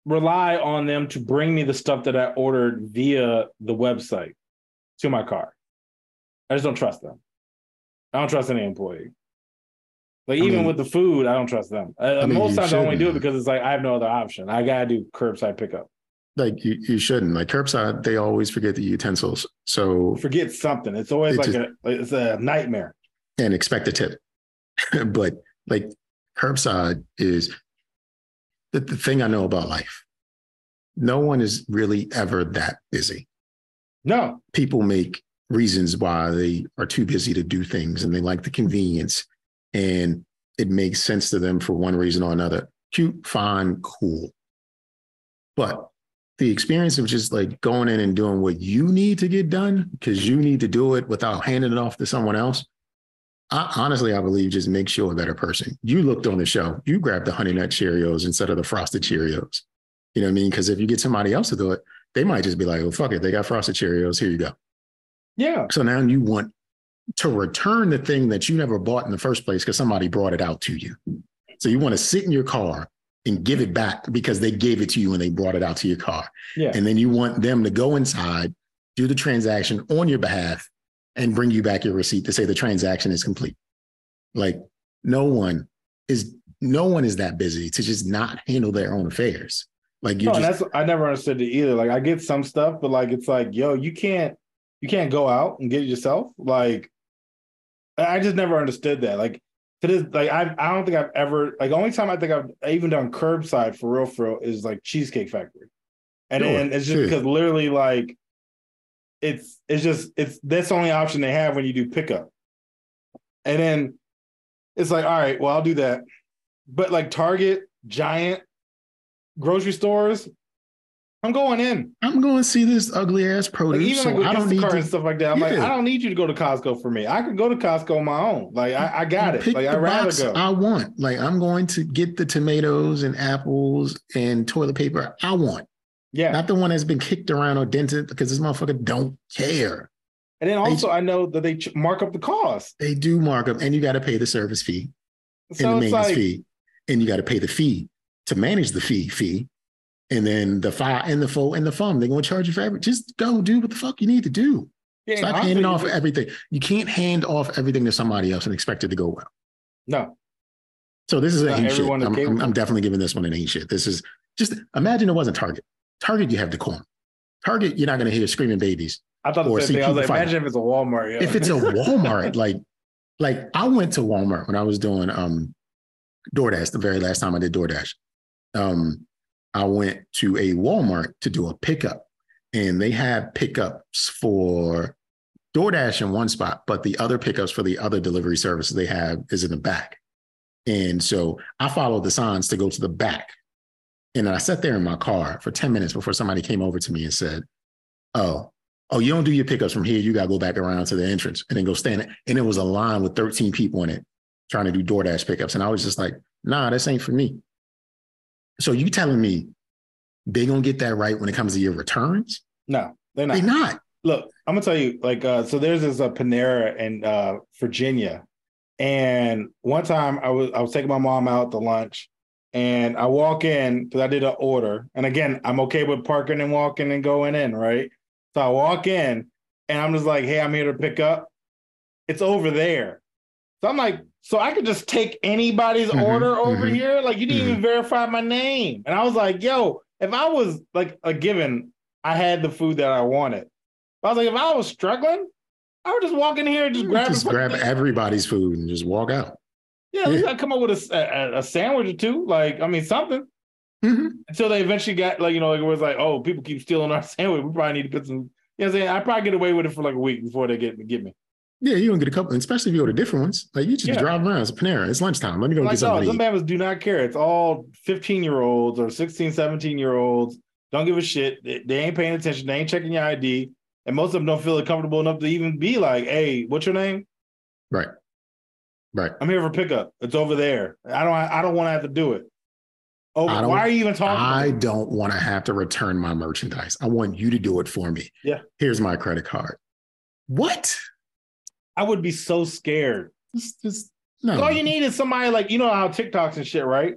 Speaker 1: rely on them to bring me the stuff that I ordered via the website to my car. I just don't trust them. I don't trust any employee. Like
Speaker 2: I
Speaker 1: even
Speaker 2: mean-
Speaker 1: with the food, I don't trust them. Uh,
Speaker 2: I mean,
Speaker 1: most times I only do it because it's like I have no other option. I gotta do curbside pickup.
Speaker 2: Like you, you shouldn't. Like curbside, they always forget the utensils. So
Speaker 1: Forget something. It's always
Speaker 2: It
Speaker 1: like
Speaker 2: just-
Speaker 1: a it's a nightmare.
Speaker 2: and expect a tip. but like curbside is the, the thing I know about life. No one is really ever that busy.
Speaker 1: No,
Speaker 2: People make reasons why they are too busy to do things and they like the convenience and it makes sense to them for one reason or another. Cute, fine, cool. But the experience of just like going in and doing what you need to get done because you need to do it without handing it off to someone else. I, honestly, I believe just makes you a better person. You looked on the show, you grabbed the honey nut Cheerios instead of the frosted Cheerios. You know what I mean? Because if you get somebody else to do it, they might just be like, "Oh fuck it, they got frosted Cheerios. Here you go."
Speaker 1: yeah,
Speaker 2: So now you want to return the thing that you never bought in the first place because somebody brought it out to you. So you want to sit in your car and give it back because they gave it to you and they brought it out to your car.
Speaker 1: yeah.
Speaker 2: And then you want them to go inside, do the transaction on your behalf, and bring you back your receipt to say the transaction is complete. Like no one is no one is that busy to just not handle their own affairs. Like you
Speaker 1: No,
Speaker 2: just
Speaker 1: that's I never understood it either. Like I get some stuff, but like it's like, yo, you can't you can't go out and get it yourself. Like I just never understood that. Like to this, like I I don't think I've ever like the only time I think I've even done curbside for real for real is like Cheesecake Factory. And
Speaker 2: Sure,
Speaker 1: then it's just
Speaker 2: sure.
Speaker 1: because literally like it's it's just it's that's the only option they have when you do pickup. And then it's like, all right, well, I'll do that. But like Target, Giant, grocery stores, I'm going in.
Speaker 2: I'm going to see this ugly ass
Speaker 1: Like
Speaker 2: produce.
Speaker 1: even
Speaker 2: so
Speaker 1: like with
Speaker 2: I don't need
Speaker 1: Instacart and stuff like that. I'm like, I don't need you to go to Costco for me. I could go to Costco on my own. Like I, I got it.
Speaker 2: Pick
Speaker 1: Like
Speaker 2: the
Speaker 1: I'd rather go.
Speaker 2: I want. Like I'm going to get the tomatoes and apples and toilet paper I want,
Speaker 1: yeah.
Speaker 2: not the one that's been kicked around or dented because this motherfucker don't care.
Speaker 1: and then also I know that they mark up the cost.
Speaker 2: They do mark up, and you got to pay the service fee and the maintenance
Speaker 1: like,
Speaker 2: fee, and you got to pay the fee to manage the fee fee, and then the file and the fo and the fund. They're going to charge you for everything. Just go do what the fuck you need to do.
Speaker 1: yeah,
Speaker 2: Stop handing off
Speaker 1: you-
Speaker 2: everything. You can't hand off everything to somebody else and expect it to go well.
Speaker 1: No.
Speaker 2: So this is
Speaker 1: Not
Speaker 2: shit. I'm, I'm. I'm definitely giving this one an ain't shit. This is just imagine it wasn't Target. Target, you have decorum. Target, you're not going to hear screaming babies.
Speaker 1: I thought
Speaker 2: Or
Speaker 1: the same thing. I was like,
Speaker 2: fight.
Speaker 1: imagine if it's a Walmart. yo.
Speaker 2: If it's a Walmart, like, like I went to Walmart when I was doing um DoorDash. The very last time I did DoorDash, um, I went to a Walmart to do a pickup, and they had pickups for DoorDash in one spot, but the other pickups for the other delivery services they have is in the back. And so I followed the signs to go to the back. And I sat there in my car for 10 minutes before somebody came over to me and said, Oh, oh, you don't do your pickups from here. You got to go back around to the entrance and then go stand it. And it was a line with 13 people in it trying to do DoorDash pickups. And I was just like, nah, this ain't for me. So you telling me they going to get that right when it comes to your returns?
Speaker 1: no. They're not.
Speaker 2: They're not.
Speaker 1: Look, I'm gonna tell you, like, uh, so there's this uh, Panera in uh, Virginia, and one time I was I was taking my mom out to lunch, and I walk in because I did an order, and again, I'm okay with parking and walking and going in, right? So I walk in, and I'm just like, hey, I'm here to pick up. It's over there. So I'm like, so I could just take anybody's
Speaker 2: Mhm,
Speaker 1: order over
Speaker 2: mhm,
Speaker 1: here. Like you didn't
Speaker 2: mhm.
Speaker 1: even verify my name. And I was like, yo, if I was like a given, I had the food that I wanted. I was like, if I was struggling, I would just walk in here and just grab
Speaker 2: just grab everybody's food and just walk out.
Speaker 1: Yeah,
Speaker 2: yeah.
Speaker 1: I come up with a a sandwich or two. Like, I mean, something.
Speaker 2: Mhm.
Speaker 1: Until they eventually got like, you know, like it was like, oh, people keep stealing our sandwich. We probably need to put some. You know what I'm saying? I probably get away with it for like a week before they get get me.
Speaker 2: Yeah, you don't get a couple, especially if you go to different ones. Like you just
Speaker 1: Yeah.
Speaker 2: drive around. It's Panera. It's lunchtime. Let me go
Speaker 1: like,
Speaker 2: get
Speaker 1: no, some
Speaker 2: to eat.
Speaker 1: mamas do not care. It's all 15 year olds or 16, 17 year olds. Don't give a shit. They, they ain't paying attention. They ain't checking your ID. And most of them don't feel comfortable enough to even be like, hey, what's your name?
Speaker 2: Right. Right.
Speaker 1: I'm here for pickup. It's over there. I don't I don't want to have to do it. Oh, why are you even talking?
Speaker 2: I don't want to have to return my merchandise. I want you to do it for me.
Speaker 1: Yeah.
Speaker 2: Here's my credit card. What?
Speaker 1: I would be so scared.
Speaker 2: Just, just no.
Speaker 1: All you need is somebody like you know how TikToks and shit, right?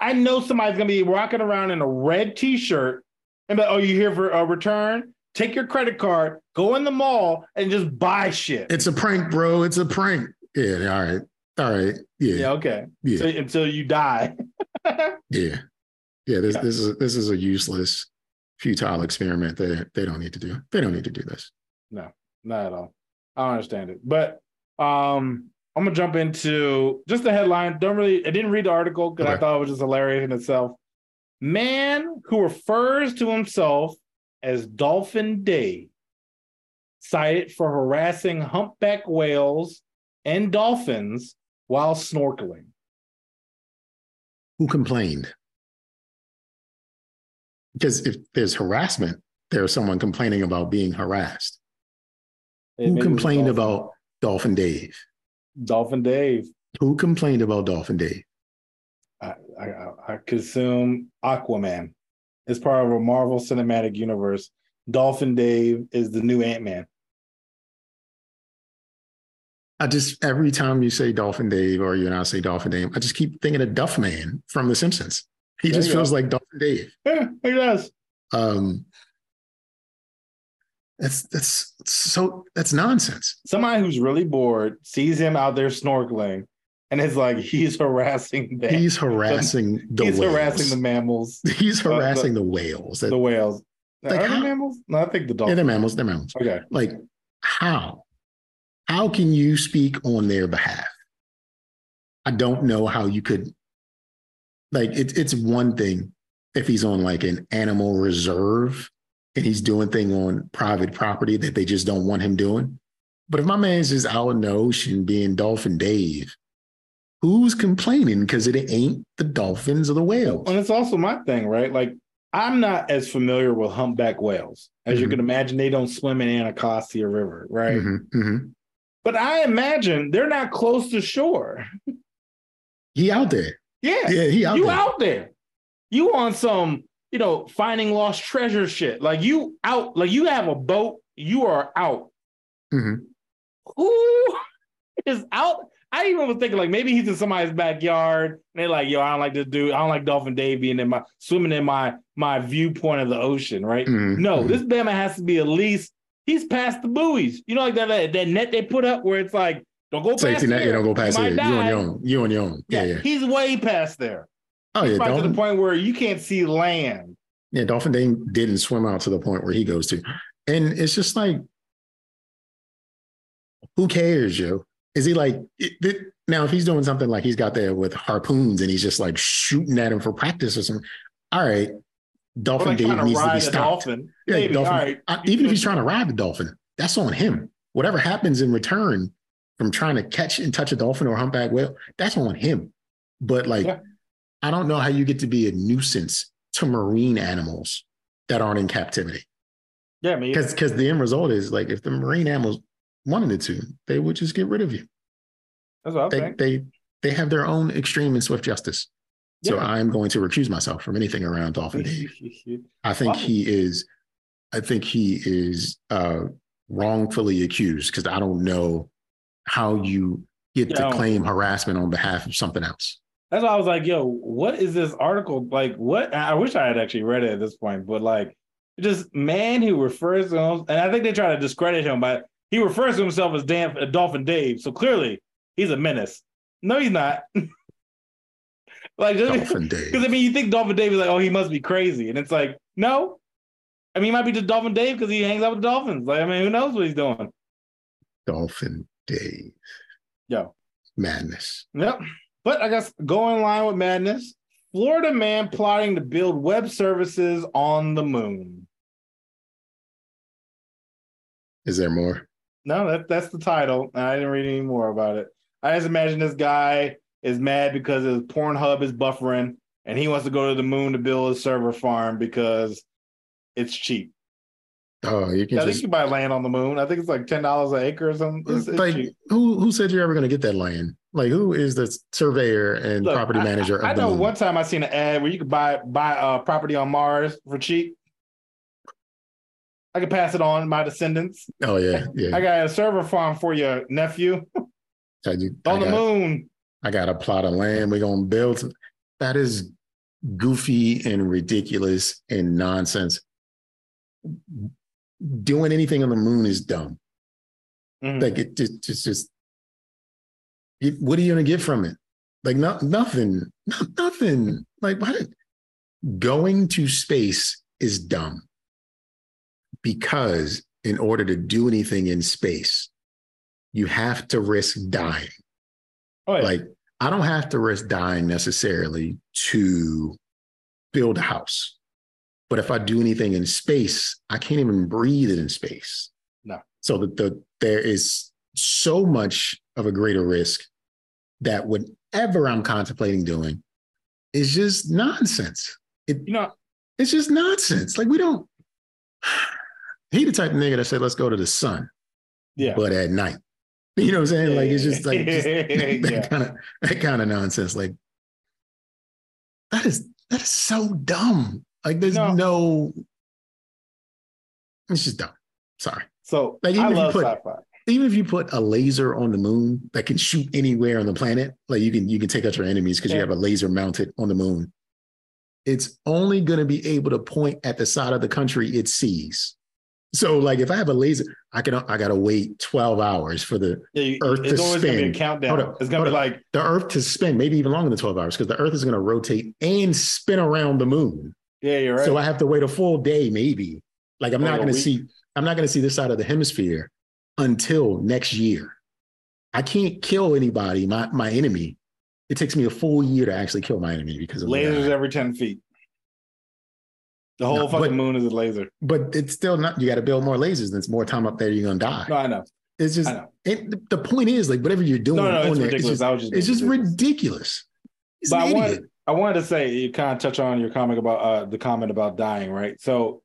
Speaker 1: I know somebody's gonna be walking around in a red T-shirt and be like, "Oh, you here for a return? Take your credit card, go in the mall, and just buy shit."
Speaker 2: It's a prank, bro. It's a prank. Yeah. All right. All right.
Speaker 1: yeah,
Speaker 2: Yeah.
Speaker 1: okay.
Speaker 2: Yeah.
Speaker 1: So, until you die.
Speaker 2: Yeah. Yeah. This
Speaker 1: Yeah.
Speaker 2: this is this is a useless, futile experiment. They they don't need to do. They don't need to do this.
Speaker 1: No, not at all. I don't understand it. But um I'm gonna jump into just the headline. Don't really I didn't read the article because I thought it was just hilarious in itself. Man who refers to himself as Dolphin Dave cited for harassing humpback whales and dolphins while snorkeling.
Speaker 2: Who complained? Because if there's harassment, there's someone complaining about being harassed.
Speaker 1: It
Speaker 2: Who complained
Speaker 1: Dolphin-
Speaker 2: about Dolphin Dave?
Speaker 1: Dolphin Dave?
Speaker 2: Who complained about Dolphin Dave?
Speaker 1: I, I, I consume Aquaman. It's part of a Marvel Cinematic Universe. Dolphin Dave is the new Ant Man.
Speaker 2: I just every time you say Dolphin Dave or you and I say Dolphin Dave, I just keep thinking of Duff Man from The Simpsons. He
Speaker 1: There
Speaker 2: just feels
Speaker 1: go.
Speaker 2: like Dolphin Dave.
Speaker 1: Yeah, he does.
Speaker 2: Um, that's that's so that's nonsense.
Speaker 1: Somebody who's really bored sees him out there snorkeling, and is like, he's harassing them.
Speaker 2: He's harassing the
Speaker 1: he's
Speaker 2: whales.
Speaker 1: harassing the mammals,
Speaker 2: He's
Speaker 1: the-
Speaker 2: harassing the whales. That,
Speaker 1: the whales.
Speaker 2: Like
Speaker 1: Are they
Speaker 2: how-
Speaker 1: mammals? No, I think the
Speaker 2: yeah,
Speaker 1: dolphins.
Speaker 2: they're mammals. They're mammals.
Speaker 1: Okay.
Speaker 2: Like how? How can you speak on their behalf? I don't know how you could. Like it's it's one thing if he's on like an animal reserve and he's doing thing on private property that they just don't want him doing. But if my man's just out in the ocean being Dolphin Dave, who's complaining because it ain't the dolphins or the whales?
Speaker 1: And it's also my thing, right? Like, I'm not as familiar with humpback whales. As you
Speaker 2: Mhm.
Speaker 1: can imagine, they don't swim in Anacostia River, right?
Speaker 2: Mhm, mhm.
Speaker 1: But I imagine they're not close to shore.
Speaker 2: He out there.
Speaker 1: Yeah.
Speaker 2: Yeah, he out
Speaker 1: you
Speaker 2: there.
Speaker 1: out there. You on some, you know, finding lost treasure shit. Like you out, like you have a boat, you are out.
Speaker 2: Mm-hmm.
Speaker 1: Who is out? I even was thinking like maybe he's in somebody's backyard and they're like, yo, I don't like this dude. I don't like Dolphin Dave being in my swimming in my my viewpoint of the ocean, right?
Speaker 2: Mhm,
Speaker 1: No,
Speaker 2: mhm.
Speaker 1: this Bama has to be at least he's past the buoys. You know, like that that, that net they put up where it's like, don't go past
Speaker 2: Safety net,
Speaker 1: here.
Speaker 2: you don't go past
Speaker 1: might
Speaker 2: here. You on your own. You on your own. Yeah, yeah.
Speaker 1: He's way past there.
Speaker 2: Oh
Speaker 1: He's
Speaker 2: yeah,
Speaker 1: right to the point where you can't see land.
Speaker 2: yeah, Dolphin Dave didn't swim out to the point where he goes to. And it's just like, who cares, Joe? Is he like it, it- now? If he's doing something like he's got there with harpoons and he's just like shooting at him for practice or something, all right, Dolphin Dave
Speaker 1: to
Speaker 2: needs to be
Speaker 1: a
Speaker 2: stopped.
Speaker 1: dolphin.
Speaker 2: Yeah,
Speaker 1: Maybe.
Speaker 2: dolphin.
Speaker 1: Right.
Speaker 2: I- even if he's trying to ride the dolphin, that's on him. Whatever happens in return from trying to catch and touch a dolphin or humpback whale, that's on him. But like,
Speaker 1: Yeah.
Speaker 2: I don't know how you get to be a nuisance to marine animals that aren't in captivity.
Speaker 1: Yeah.
Speaker 2: Because because the end result is like if the marine animals wanted to, they would just get rid of you.
Speaker 1: That's what I
Speaker 2: They
Speaker 1: think.
Speaker 2: they they have their own extreme and swift justice. So
Speaker 1: Yeah.
Speaker 2: I'm going to recuse myself from anything around Dolphin Dave. I think
Speaker 1: Wow.
Speaker 2: he is I think he is uh, wrongfully accused because I don't know how you get
Speaker 1: Yeah.
Speaker 2: to claim harassment on behalf of something else.
Speaker 1: That's why I was like, yo, what is this article? Like, what? I wish I had actually read it at this point, but like, just man who refers to him, and I think they try to discredit him, but he refers to himself as Dan, Dolphin Dave. So clearly, he's a menace. No, he's not. like, because I mean, you think Dolphin Dave is like, oh, he must be crazy, and it's like, no. I mean, he might be just Dolphin Dave because he hangs out with dolphins. Like, I mean, who knows what he's doing?
Speaker 2: Dolphin Dave.
Speaker 1: Yo.
Speaker 2: Madness.
Speaker 1: Yep. But I guess go in line with madness. Florida man plotting to build web services on the moon.
Speaker 2: Is there more?
Speaker 1: No, that, that's the title. I didn't read any more about it. I just imagine this guy is mad because his Pornhub is buffering and he wants to go to the moon to build a server farm because it's cheap.
Speaker 2: Oh, you can
Speaker 1: I think
Speaker 2: just
Speaker 1: you buy land on the moon. I think it's like ten dollars an acre or something. It's, it's
Speaker 2: like
Speaker 1: cheap.
Speaker 2: who who said you're ever going to get that land? Like who is the surveyor and
Speaker 1: Look,
Speaker 2: property
Speaker 1: I-
Speaker 2: manager of
Speaker 1: I, I
Speaker 2: the
Speaker 1: know
Speaker 2: moon?
Speaker 1: one time I seen an ad where you could buy buy uh, property on Mars for cheap. I could pass it on to my descendants.
Speaker 2: Oh yeah, yeah.
Speaker 1: I got a server farm for your nephew
Speaker 2: I, do- I
Speaker 1: on the moon.
Speaker 2: I got a plot of land. We're gonna build. That is goofy and ridiculous and nonsense. Doing anything on the moon is dumb.
Speaker 1: Mhm.
Speaker 2: Like it just, just, just. it- what are you gonna get from it? Like no, nothing, no, nothing. Like why? Did, going to space is dumb because in order to do anything in space, you have to risk dying.
Speaker 1: Oh, yeah.
Speaker 2: Like I don't have to risk dying necessarily to build a house. But if I do anything in space, I can't even breathe it in space.
Speaker 1: No.
Speaker 2: So that the there is so much of a greater risk that whatever I'm contemplating doing is just nonsense. It,
Speaker 1: you know,
Speaker 2: it's just nonsense. Like we don't. He the type of nigga that said, "Let's go to the sun,"
Speaker 1: yeah.
Speaker 2: but at night. You know what I'm saying? Like it's just like just, that kind of that kind of nonsense. Like that is that is so dumb. Like there's
Speaker 1: No.
Speaker 2: no. It's just dumb. Sorry.
Speaker 1: So
Speaker 2: Like, even
Speaker 1: I
Speaker 2: if you
Speaker 1: love
Speaker 2: put-
Speaker 1: sci-fi.
Speaker 2: Even if you put a laser on the moon that can shoot anywhere on the planet, like you can you can take out your enemies because you have a laser mounted on the moon. It's only going to be able to point at the side of the country it sees. So, like, if I have a laser, I can I gotta wait twelve hours for the
Speaker 1: Yeah, you-
Speaker 2: Earth
Speaker 1: it's
Speaker 2: to
Speaker 1: always gonna be a
Speaker 2: spin.
Speaker 1: countdown.
Speaker 2: Up,
Speaker 1: it's gonna be
Speaker 2: up.
Speaker 1: like
Speaker 2: the Earth to spin, maybe even longer than 12 hours, because the Earth is going to rotate and spin around the moon.
Speaker 1: yeah, you're right.
Speaker 2: So I have to wait a full day, maybe. Like I'm
Speaker 1: Or
Speaker 2: not to
Speaker 1: week.
Speaker 2: see, I'm not to see this side of the hemisphere until next year. I can't kill anybody, my my enemy. It takes me a full year to actually kill my enemy because of
Speaker 1: lasers every ten feet. The whole
Speaker 2: No,
Speaker 1: fucking
Speaker 2: but-
Speaker 1: moon is a laser.
Speaker 2: But it's still not. You got to build more lasers. and it's more time up there. You're gonna die.
Speaker 1: No, I know.
Speaker 2: It's just. It, the- point is, like, whatever you're doing
Speaker 1: No, no,
Speaker 2: on
Speaker 1: it's
Speaker 2: there,
Speaker 1: ridiculous.
Speaker 2: it's just,
Speaker 1: I was just
Speaker 2: it's just
Speaker 1: ridiculous.
Speaker 2: ridiculous. He's
Speaker 1: But I wanted, I wanted to say you kind of touch on your comment about uh, the comment about dying, right? So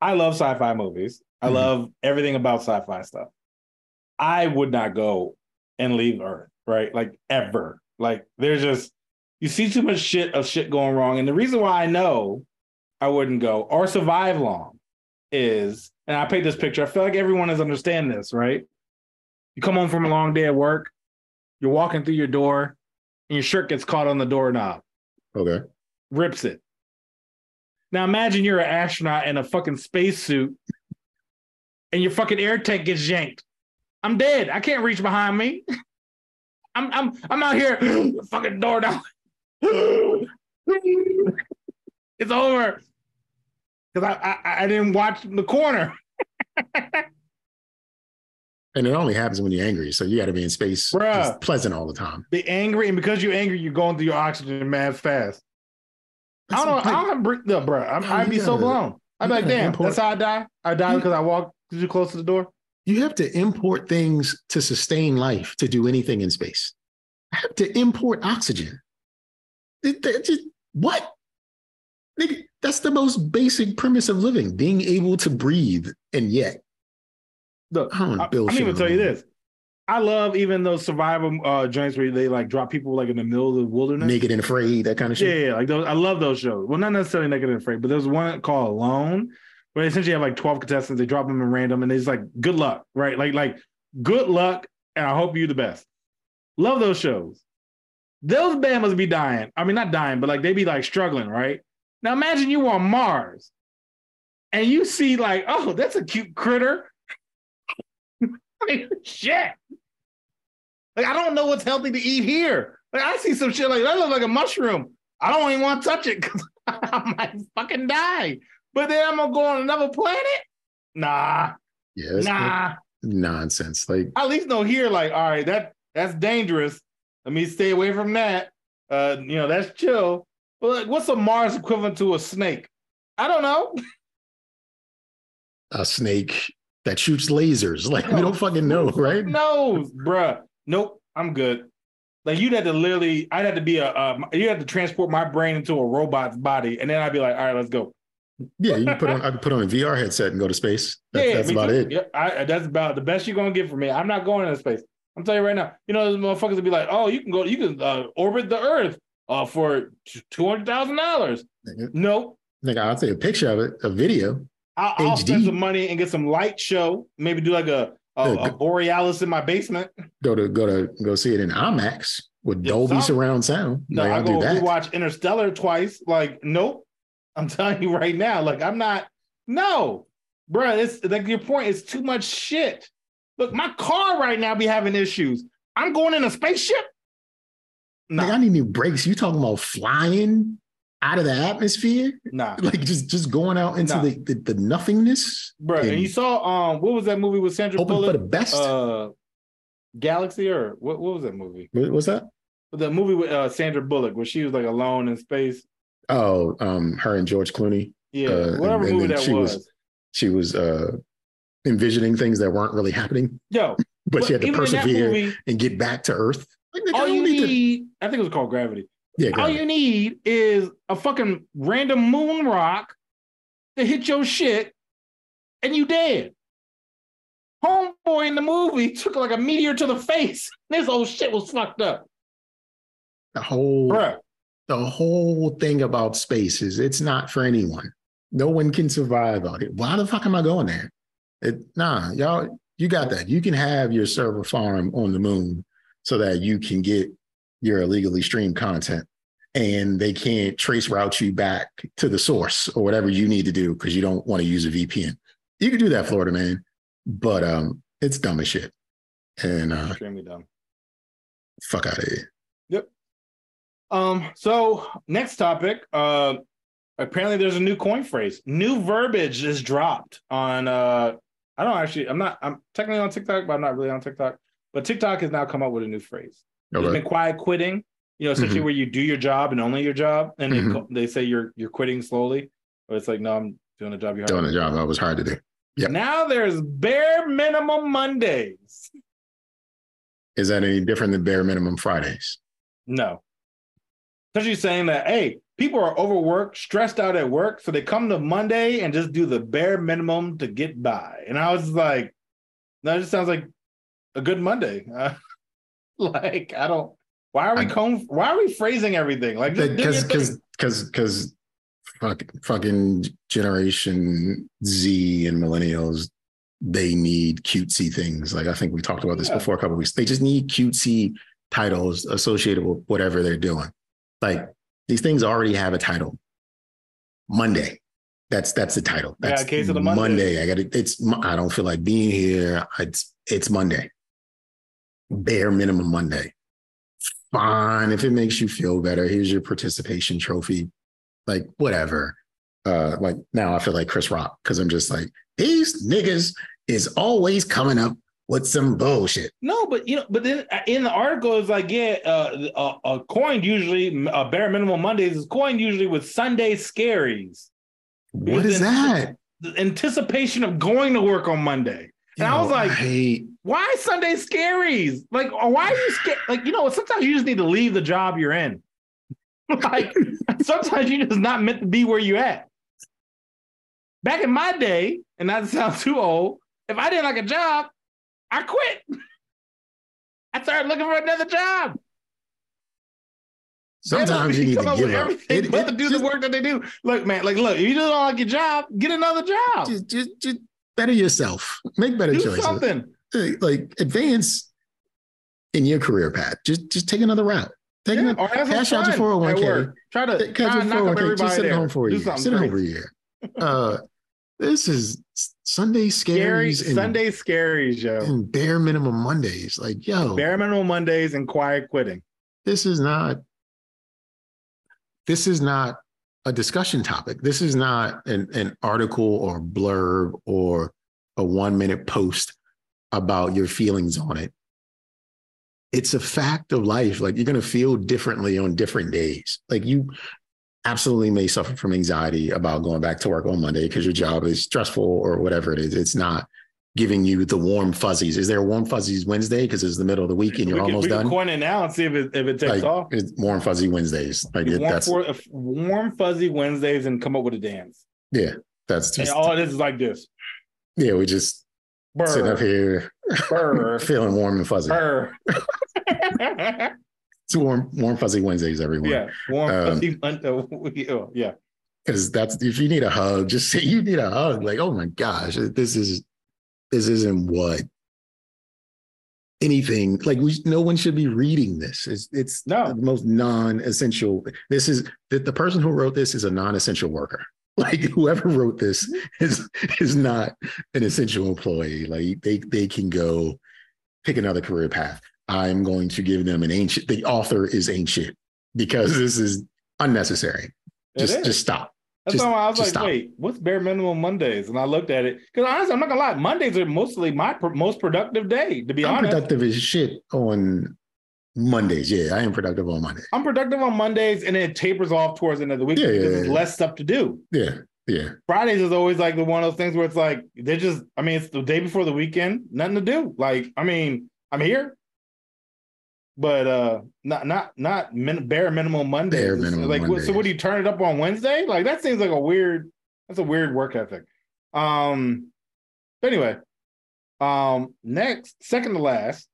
Speaker 1: I love sci-fi movies. I
Speaker 2: Mhm.
Speaker 1: love everything about sci-fi stuff. I would not go and leave Earth, right? Like ever. Like there's just you see too much shit of shit going wrong. And the reason why I know I wouldn't go or survive long is, and I paint this picture. I feel like everyone is understand this, right? You come home from a long day at work, you're walking through your door, and your shirt gets caught on the doorknob,
Speaker 2: Okay.
Speaker 1: rips it. Now imagine you're an astronaut in a fucking spacesuit, and your fucking air tank gets yanked. I'm dead. I can't reach behind me. I'm I'm I'm out here, fucking door down. it's over. Because I, I I didn't watch the corner.
Speaker 2: And it only happens when you're angry. So you got to be in space,
Speaker 1: Bruh.
Speaker 2: just pleasant all the time.
Speaker 1: Be angry, and because you're angry, you're going through your oxygen mad fast. I don't know.
Speaker 2: Like,
Speaker 1: I don't no, bro. I'm,
Speaker 2: No,
Speaker 1: I'd
Speaker 2: you
Speaker 1: be so blown. I'd be like, damn,
Speaker 2: import-
Speaker 1: that's how I die. I die because I walked too close to the door.
Speaker 2: you have to import things to sustain life to do anything in space. I have to import oxygen. It- that just- what? Nigga, that's the most basic premise of living: being able to breathe, and yet
Speaker 1: Look,
Speaker 2: I don't
Speaker 1: I,
Speaker 2: build
Speaker 1: I'm even tell you this. I love even those survival uh, joints where they like drop people like in the middle of the wilderness.
Speaker 2: naked and afraid, that kind of
Speaker 1: Yeah,
Speaker 2: shit.
Speaker 1: yeah, like those. I love those shows. Well, not necessarily Naked and Afraid, but there's one called Alone, where they essentially have like 12 contestants, they drop them in random and it's like good luck, right? Like, like good luck, and I hope you the best. Love those shows. Those Bamas be dying. I mean, not dying, but like they be like struggling, right? Now imagine you on Mars and you see like, oh, that's a cute critter. like, shit. Like, I don't know what's healthy to eat here. Like, I see some shit like that look like a mushroom. I don't even want to touch it because I might fucking die. But then I'm gonna go on another planet? Nah.
Speaker 2: Yeah,
Speaker 1: nah.
Speaker 2: Nonsense. Like
Speaker 1: I at least know here, like, all right, that that's dangerous. Let me stay away from that. Uh, you know, that's chill. But like, what's a Mars equivalent to a snake? I don't know.
Speaker 2: A snake that shoots lasers. Like we don't fucking know, right?
Speaker 1: No, bruh. Nope. I'm good. Like you'd have to literally, I'd have to be a, uh, you have to transport my brain into a robot's body, and then I'd be like, all right, let's go.
Speaker 2: Yeah, you put on I could put on a VR headset and go to space. That,
Speaker 1: yeah,
Speaker 2: that's about
Speaker 1: too.
Speaker 2: it.
Speaker 1: Yeah, I, that's about the best you're gonna get from me. I'm not going into space. I'm telling you right now. You know, those motherfuckers would be like, oh, you can go, you can uh, orbit the Earth uh, for two hundred thousand dollars. Nope.
Speaker 2: Like I'll take a picture of it, a video.
Speaker 1: I'll, I'll spend some money and get some light show. Maybe do like a a,
Speaker 2: Yeah,
Speaker 1: a borealis in my basement.
Speaker 2: Go to go to go see it in IMAX with
Speaker 1: Yeah,
Speaker 2: Dolby
Speaker 1: some-
Speaker 2: surround sound.
Speaker 1: No,
Speaker 2: like, I'll
Speaker 1: go
Speaker 2: do that.
Speaker 1: rewatch Interstellar twice. Like, nope. I'm telling you right now. Like, I'm not. No, bro. It's like your point. It's too much shit. Look, my car right now be having issues. I'm going in a spaceship.
Speaker 2: Like, I need new brakes. You talking about flying out of the atmosphere?
Speaker 1: nah,
Speaker 2: Like just just going out into
Speaker 1: Nah.
Speaker 2: the, the the nothingness?
Speaker 1: bro. And
Speaker 2: and
Speaker 1: you saw um, what was that movie with Sandra
Speaker 2: hoping for the best.
Speaker 1: Uh, Galaxy or what? What was that movie?
Speaker 2: What- What's that?
Speaker 1: The movie with uh, Sandra Bullock, where she was like alone in space.
Speaker 2: Oh, um, her and George Clooney.
Speaker 1: Yeah,
Speaker 2: Uh,
Speaker 1: whatever
Speaker 2: and
Speaker 1: movie that
Speaker 2: she
Speaker 1: was.
Speaker 2: was- She was uh envisioning things that weren't really happening,
Speaker 1: Yo,
Speaker 2: but she had to
Speaker 1: even in that
Speaker 2: persevere
Speaker 1: movie,
Speaker 2: and get back to Earth. Like,
Speaker 1: all you
Speaker 2: need to-
Speaker 1: need, I think it was called Gravity.
Speaker 2: yeah,
Speaker 1: All you need is a fucking random moon rock to hit your shit, and you dead. Homeboy in the movie took like a meteor to the face. This whole shit was fucked up,
Speaker 2: the whole
Speaker 1: bruh.
Speaker 2: the whole thing about space is it's not for anyone. No one can survive on it. Why the fuck am I going there? It, nah, y'all, you got that. You can have your server farm on the moon so that you can get your illegally streamed content and they can't trace route you back to the source or whatever you need to do because you don't want to use a VPN. You can do that, Florida man, but um, it's dumb as shit. And uh,
Speaker 1: Extremely dumb.
Speaker 2: fuck out of here. Yep.
Speaker 1: Um, so next topic. Uh apparently there's a new coin phrase. New verbiage is dropped on uh I don't actually I'm not I'm technically on TikTok, but I'm not really on TikTok. But TikTok has now come up with a new phrase. It's
Speaker 2: Okay.
Speaker 1: been quiet quitting, you know, essentially where you do your job and only your job, and they,
Speaker 2: Mhm.
Speaker 1: co- they say you're you're quitting slowly. But it's like, no, I'm doing the job You're
Speaker 2: Doing the job that was hard to do. Yep.
Speaker 1: Now there's bare minimum Mondays.
Speaker 2: Is that any different than bare minimum Fridays?
Speaker 1: No. Essentially saying that, hey, people are overworked, stressed out at work, so they come to Monday and just do the bare minimum to get by. And I was like, that just sounds like a good Monday. Uh, like, I don't. Why are we
Speaker 2: I-
Speaker 1: com- Why are we phrasing everything? Like, just do your
Speaker 2: because because because because fucking fucking generation Z and millennials they need cutesy things. Like I think we talked about this
Speaker 1: Yeah.
Speaker 2: before a couple of weeks. They just need cutesy titles associated with whatever they're doing. Like these things already have a title. Monday. That's that's the title.
Speaker 1: Yeah,
Speaker 2: That's
Speaker 1: case of the Monday. Monday.
Speaker 2: I got it. It's I don't feel like being here. It's it's Monday. Bare minimum Monday. Fine. If it makes you feel better here's your participation trophy. Like whatever. Uh like now i feel like chris rock because i'm just like these niggas is always coming up with some bullshit.
Speaker 1: No, but you know, but then uh, in the article it's like, yeah, uh, uh, uh coined usually, a bare minimum Mondays is coined usually with Sunday scaries.
Speaker 2: what is that?
Speaker 1: The anticipation of going to work on Monday. And I was like,
Speaker 2: hate
Speaker 1: why Sunday scaries? Like, why are you scared? Like, you know, sometimes you just need to leave the job you're in. like, sometimes you're just not meant to be where you at. Back in my day, and not to sound too old, if I didn't like a job, I quit. I started looking for another job.
Speaker 2: Sometimes you need to give up. It-
Speaker 1: but
Speaker 2: it-
Speaker 1: to do
Speaker 2: just-
Speaker 1: the work that they do. Look, man, like look, if you don't like your job, get another job.
Speaker 2: Just, just, just better yourself. Make better
Speaker 1: do
Speaker 2: choices.
Speaker 1: something.
Speaker 2: Like advance in your career path. Just, just take another route. Take
Speaker 1: Yeah,
Speaker 2: another,
Speaker 1: or have some
Speaker 2: cash out your 401k.
Speaker 1: Try to
Speaker 2: Catch
Speaker 1: try
Speaker 2: your
Speaker 1: to knock up
Speaker 2: 401k. Just sit at home for a year. Sit home for a year. Uh, this is Sunday
Speaker 1: Scary
Speaker 2: scaries and,
Speaker 1: Sunday scaries, yo.
Speaker 2: and bare minimum Mondays. Like, yo,
Speaker 1: Bare minimum Mondays and quiet quitting.
Speaker 2: this is not this is not a discussion topic. This is not an, an article or blurb or a one minute post about your feelings on it. It's a fact of life. Like you're going to feel differently on different days. Like you absolutely may suffer from anxiety about going back to work on Monday because your job is stressful or whatever it is. It's not giving you the warm fuzzies. Is there warm fuzzies Wednesday because it's the middle of the week and you're
Speaker 1: we can,
Speaker 2: almost
Speaker 1: we can
Speaker 2: done?
Speaker 1: coin it now and see if it if it takes
Speaker 2: like
Speaker 1: off.
Speaker 2: it's warm fuzzy Wednesdays. Like it,
Speaker 1: warm,
Speaker 2: that's
Speaker 1: for, warm fuzzy Wednesdays and come up with a dance.
Speaker 2: yeah, that's
Speaker 1: And
Speaker 2: just
Speaker 1: all this is like this.
Speaker 2: yeah. We just sitting up here
Speaker 1: burr,
Speaker 2: feeling warm and fuzzy.
Speaker 1: burr.
Speaker 2: It's warm, warm fuzzy Wednesdays, everyone.
Speaker 1: yeah, warm
Speaker 2: Um,
Speaker 1: fuzzy. Mon- uh, yeah,
Speaker 2: because that's if you need a hug, just say you need a hug. Like, oh my gosh, this is this isn't what anything like. We no one should be reading this. It's it's
Speaker 1: No.
Speaker 2: the most non-essential. This is that the person who wrote this is a non-essential worker. Like whoever wrote this mm-hmm. is is not an essential employee. Like they they can go pick another career path. I'm going to give them an ancient. The author is ancient because this is unnecessary. Just
Speaker 1: is.
Speaker 2: just stop.
Speaker 1: That's
Speaker 2: just-
Speaker 1: why I was like,
Speaker 2: stop.
Speaker 1: wait, what's bare minimum Mondays? And I looked at it because honestly, I'm not gonna lie, Mondays are mostly my pr- most productive day. To be
Speaker 2: I'm
Speaker 1: honest,
Speaker 2: productive as shit on Mondays. Yeah, I am productive on Mondays.
Speaker 1: I'm productive on Mondays, and it tapers off towards the end of the week
Speaker 2: Yeah,
Speaker 1: because
Speaker 2: yeah,
Speaker 1: there's
Speaker 2: yeah.
Speaker 1: less stuff to do.
Speaker 2: Yeah, yeah.
Speaker 1: Fridays is always like the one of those things where it's like they're just. I mean, it's the day before the weekend, nothing to do. Like, I mean, I'm here, but uh, not not not min- bare minimum Mondays.
Speaker 2: Bare minimum
Speaker 1: like, what- so what do you turn it up on Wednesday? Like that seems like a weird. That's a weird work ethic. Um. but Anyway, um. Next, second to last.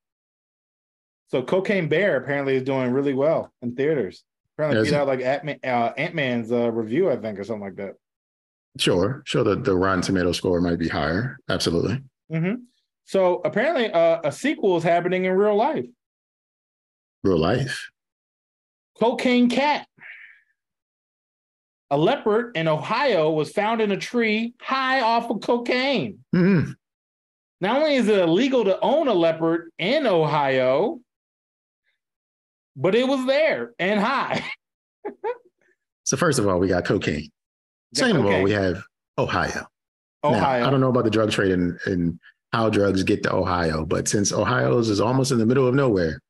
Speaker 1: So, Cocaine Bear apparently is doing really well in theaters. Apparently, beat out like Ant uh, Ant Man's uh, review, I think, or something like that.
Speaker 2: Sure, sure. The the Rotten Tomato score might be higher. Absolutely.
Speaker 1: hmm So apparently, uh, a sequel is happening in real life.
Speaker 2: Real life.
Speaker 1: Cocaine Cat. A leopard in Ohio was found in a tree high off of cocaine.
Speaker 2: Mhm.
Speaker 1: Not only is it illegal to own a leopard in Ohio, but it was there and high.
Speaker 2: So first of all, we got cocaine. Second of all, we have Ohio. Now,
Speaker 1: Ohio.
Speaker 2: I don't know about the drug trade and, and how drugs get to Ohio, but since Ohio's is almost in the middle of nowhere,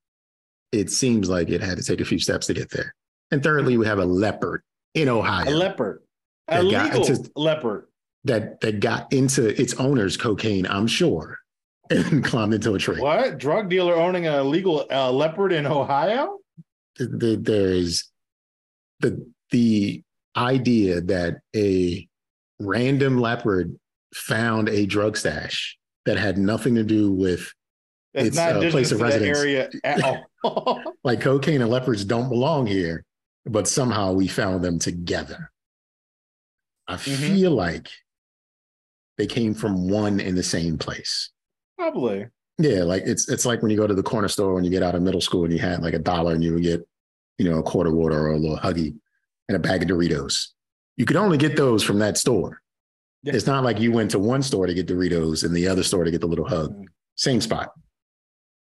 Speaker 2: it seems like it had to take a few steps to get there. And thirdly, we have a leopard in Ohio.
Speaker 1: a leopard. A legal
Speaker 2: just-
Speaker 1: leopard.
Speaker 2: that that got into its owner's cocaine, I'm sure, and climbed into a tree.
Speaker 1: What? Drug dealer owning a legal uh, leopard in Ohio?
Speaker 2: The- the- there is the the idea that a random leopard found a drug stash that had nothing to do with
Speaker 1: That's
Speaker 2: It's a place of residence.
Speaker 1: area at all.
Speaker 2: like cocaine and leopards don't belong here, but somehow we found them together. I
Speaker 1: Mhm.
Speaker 2: feel like they came from one in the same place.
Speaker 1: Probably.
Speaker 2: Yeah, like it's it's like when you go to the corner store when you get out of middle school and you had like a dollar and you would get, you know, a quart of water or a little huggy and a bag of Doritos. You could only get those from that store.
Speaker 1: Yeah.
Speaker 2: It's not like you went to one store to get Doritos and the other store to get the little hug.
Speaker 1: Mm.
Speaker 2: Same spot.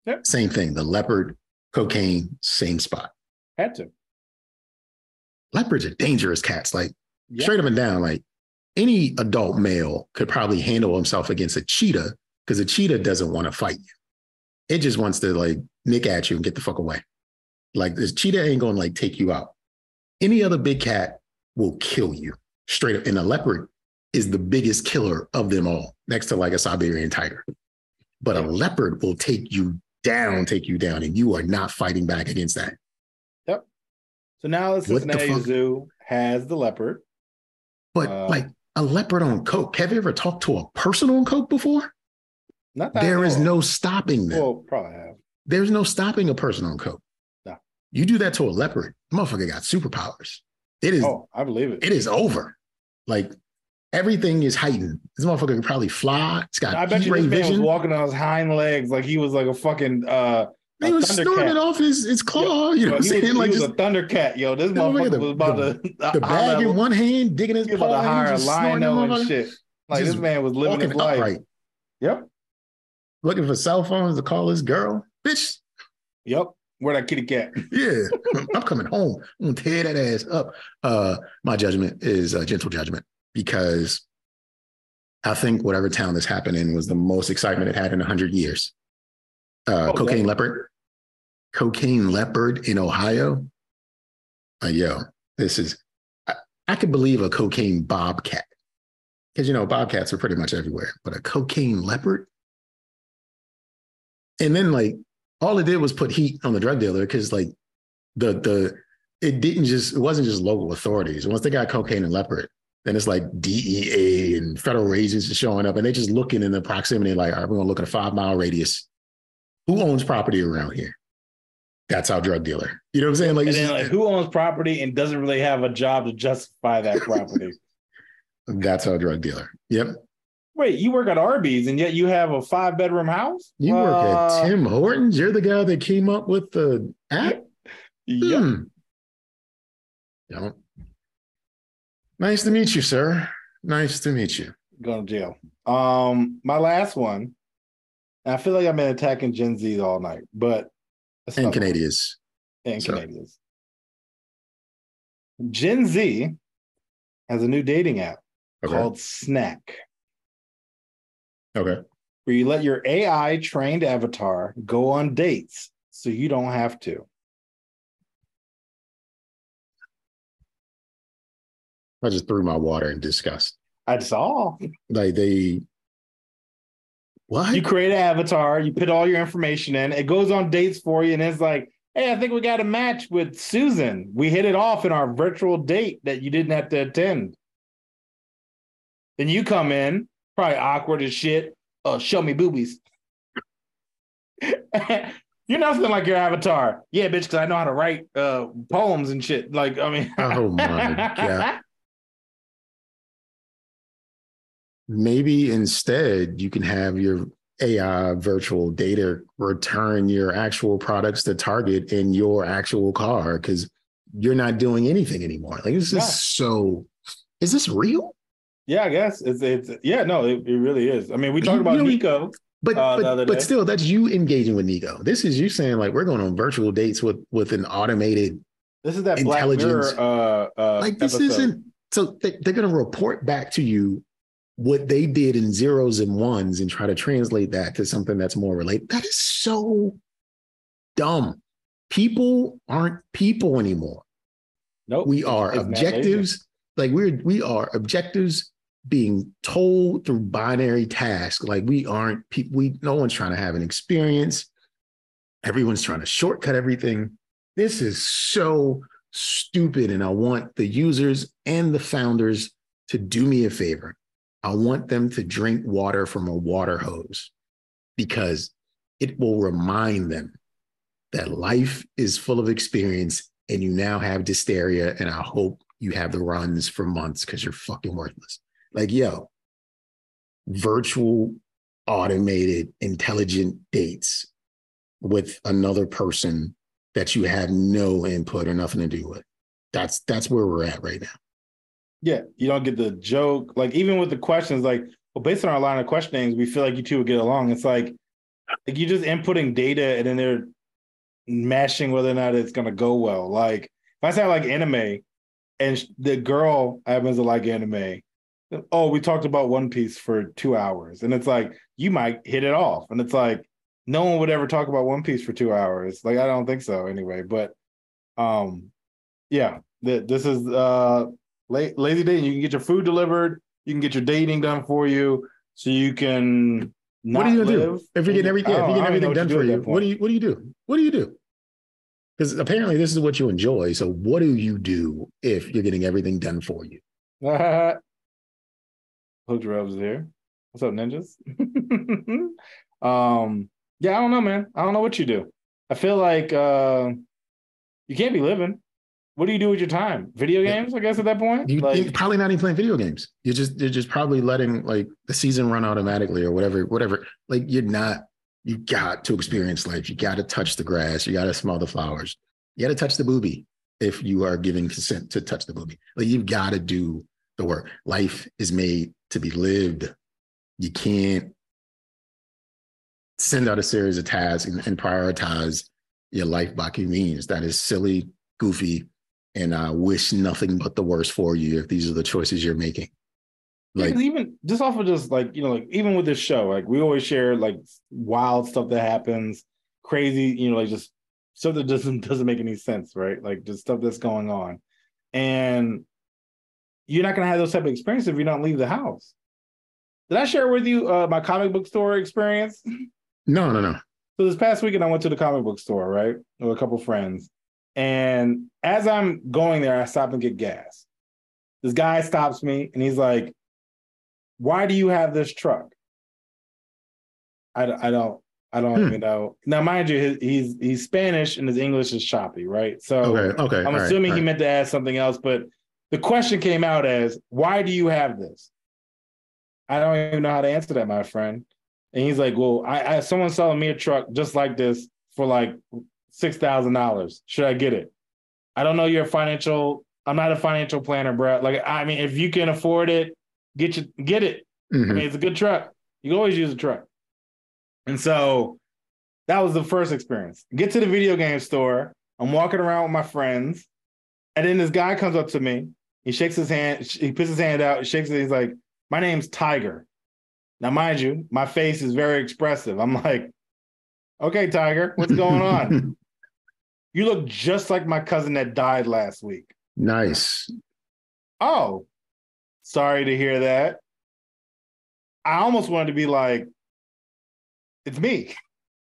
Speaker 1: Yep.
Speaker 2: Same thing. The leopard, cocaine, same spot.
Speaker 1: Had to.
Speaker 2: Leopards are dangerous cats. Like
Speaker 1: Yeah.
Speaker 2: straight up and down, like any adult male could probably handle himself against a cheetah because a cheetah doesn't want to fight you. It just wants to like nick at you and get the fuck away. Like this cheetah ain't gonna like take you out. Any other big cat will kill you straight up. And a leopard is the biggest killer of them all, next to like a Siberian tiger. But a leopard will take you down, take you down, and you are not fighting back against that. Yep.
Speaker 1: So now the Cincinnati? Zoo has the leopard.
Speaker 2: But
Speaker 1: Uh,
Speaker 2: like a leopard on coke, have you ever talked to a person on coke before?
Speaker 1: Not
Speaker 2: There is no stopping them.
Speaker 1: Well, probably have.
Speaker 2: There's no stopping a person on coke.
Speaker 1: No.
Speaker 2: You do that to a leopard, motherfucker got superpowers. It is
Speaker 1: Oh, I believe it.
Speaker 2: it is over. Like everything is heightened. This motherfucker can probably fly. It's got
Speaker 1: I bet you this man was walking on his hind legs like he was like a fucking uh
Speaker 2: he was
Speaker 1: Thundercat.
Speaker 2: it off his, his claw. You know
Speaker 1: Yo,
Speaker 2: what I'm
Speaker 1: he
Speaker 2: saying?
Speaker 1: was,
Speaker 2: like
Speaker 1: he was
Speaker 2: just
Speaker 1: a thundercat, yo. This
Speaker 2: Yo,
Speaker 1: motherfucker
Speaker 2: the-
Speaker 1: was about
Speaker 2: the-
Speaker 1: to
Speaker 2: the bag in one hand, digging his
Speaker 1: He
Speaker 2: paw
Speaker 1: about to hire a
Speaker 2: snorting
Speaker 1: lino and shit. Like this man was living his life.
Speaker 2: upright,
Speaker 1: Yep.
Speaker 2: Looking for cell phones to call his girl. Bitch,
Speaker 1: Yep. Where that kitty cat?
Speaker 2: yeah, I'm coming home. I'm gonna tear that ass up. Uh, my judgment is a gentle judgment because I think whatever town this happened in was the most excitement it had in hundred years. Uh,
Speaker 1: Oh,
Speaker 2: cocaine
Speaker 1: definitely.
Speaker 2: leopard, cocaine leopard in Ohio. Uh, yo, this is. I, I could believe a cocaine bobcat because you know bobcats are pretty much everywhere, but a cocaine leopard. And then like all it did was put heat on the drug dealer because like the the it didn't just it wasn't just local authorities. Once they got cocaine and leopard, then it's like DEA and federal agents showing up and they just looking in the proximity like, all right, we're gonna look at a five mile radius. Who owns property around here? That's our drug dealer. You know what I'm saying? Like,
Speaker 1: then like who owns property and doesn't really have a job to justify that property?
Speaker 2: that's our drug dealer. Yep.
Speaker 1: Wait, you work at Arby's and yet you have a five bedroom house?
Speaker 2: You work
Speaker 1: Uh,
Speaker 2: at Tim Hortons. You're the guy that came up with the app.
Speaker 1: Yep.
Speaker 2: Hmm. Yeah. Nice to meet you, sir. Nice to meet you.
Speaker 1: Going to jail. Um, my last one. I feel like I've been attacking Gen Z all night, but
Speaker 2: And Canadians.
Speaker 1: and
Speaker 2: So-
Speaker 1: Canadians. Gen Z has a new dating app
Speaker 2: Okay.
Speaker 1: called Snack,
Speaker 2: okay.
Speaker 1: where you let your AI trained avatar go on dates so you don't have to.
Speaker 2: I just threw my water in disgust.
Speaker 1: I saw.
Speaker 2: Like they what?
Speaker 1: You create an avatar, you put all your information in, it goes on dates for you, and it's like, hey, I think we got a match with Susan. We hit it off in our virtual date that you didn't have to attend. Then you come in, probably awkward as shit. Uh, show me boobies. You're nothing like your avatar. Yeah, bitch, because I know how to write uh, poems and shit. Like, I mean,
Speaker 2: Oh my God. Maybe instead you can have your AI virtual data return your actual products to Target in your actual car because you're not doing anything anymore. Like this
Speaker 1: Yeah.
Speaker 2: is so is this real?
Speaker 1: Yeah, I guess it's it's yeah, no, it, it really is. I mean, we talked about
Speaker 2: know-
Speaker 1: Nico.
Speaker 2: But
Speaker 1: Uh,
Speaker 2: but, but still, that's you engaging with Nico. This is you saying like we're going on virtual dates with with an automated
Speaker 1: This is that Black
Speaker 2: Intelligence.
Speaker 1: Mirror uh, uh,
Speaker 2: like this
Speaker 1: episode.
Speaker 2: isn't so they, they're going to report back to you what they did in zeros and ones and try to translate that to something that's more related. That is so dumb. People aren't people anymore.
Speaker 1: Nope.
Speaker 2: We are
Speaker 1: it's
Speaker 2: objectives. Like we're we are objectives being told through binary tasks. Like we aren't people. We no one's trying to have an experience. Everyone's trying to shortcut everything. This is so stupid, and I want the users and the founders to do me a favor. I want them to drink water from a water hose because it will remind them that life is full of experience and you now have dysteria. And I hope you have the runs for months because you're fucking worthless. Like, yo, virtual, automated, intelligent dates with another person that you have no input or nothing to do with. That's that's where we're at right now.
Speaker 1: Yeah, you don't get the joke. Like even with the questions, like well, based on our line of questionings, we feel like you two would get along. It's like like you just inputting data and then they're mashing whether or not it's gonna go well. Like if I I like anime and the girl happens to like anime, oh, we talked about One Piece for two hours, and it's like you might hit it off, and it's like no one would ever talk about One Piece for two hours. Like I don't think so anyway. But um, yeah, th- this is uh La- lazy dating. You can get your food delivered. You can get your dating done for you, so you can. Not
Speaker 2: what are you gonna
Speaker 1: live
Speaker 2: do if you're getting everything? If you're getting everything done for you, what do you what do you do? What do you do? Because apparently this is what you enjoy. So what do you do if you're getting everything done for you?
Speaker 1: at that point. Hood Rubs here. What's up, ninjas? um, yeah, I don't know, man. I don't know what you do. I feel like uh you can't be living. What do you do with your time? Video games, I guess, at that point.
Speaker 2: You,
Speaker 1: like,
Speaker 2: you're probably not even playing video games. You're just you're just probably letting like the season run automatically or whatever, whatever. Like you're not, you got to experience life. You got to touch the grass. You got to smell the flowers. You got to touch the booby if you are giving consent to touch the booby. Like you've got to do the work. Life is made to be lived. You can't send out a series of tasks and, and prioritize your life by convenience. That is silly, goofy, and I wish nothing but the worst for you if these are the choices you're making.
Speaker 1: Yeah, 'cause even just off of just like you know, like even with this show, like we always share like wild stuff that happens, crazy, you know, like just stuff that doesn't doesn't make any sense, right? Like just stuff that's going on, and you're not gonna have those type of experiences if you don't leave the house. Did I share with you uh, my comic book store experience?
Speaker 2: No, no, no.
Speaker 1: So this past weekend, I went to the comic book store, right, with a couple friends, and as I'm going there, I stop and get gas. This guy stops me and he's like, "Why do you have this truck?" I, I don't I don't
Speaker 2: Hmm.
Speaker 1: even know. Now, mind you, his, he's he's Spanish and his English is choppy, right? So
Speaker 2: Okay, okay.
Speaker 1: I'm assuming
Speaker 2: all
Speaker 1: he
Speaker 2: right.
Speaker 1: meant to ask something else, but the question came out as, "Why do you have this?" I don't even know how to answer that, my friend. And he's like, "Well, I, I someone's selling me a truck just like this for like six thousand dollars. Should I get it?" I don't know your financial. I'm not a financial planner, bro. Like, I mean, if you can afford it, get you get it. I
Speaker 2: Mhm.
Speaker 1: mean, it's a good truck. You can always use a truck. And so that was the first experience. Get to the video game store. I'm walking around with my friends. And then this guy comes up to me. He shakes his hand. He puts his hand out. Shakes it. He's like, My name's Tiger. Now, mind you, my face is very expressive. I'm like, Okay, Tiger, what's going on? you look just like my cousin that died last week.
Speaker 2: nice.
Speaker 1: Oh, sorry to hear that. I almost wanted to be like, It's me.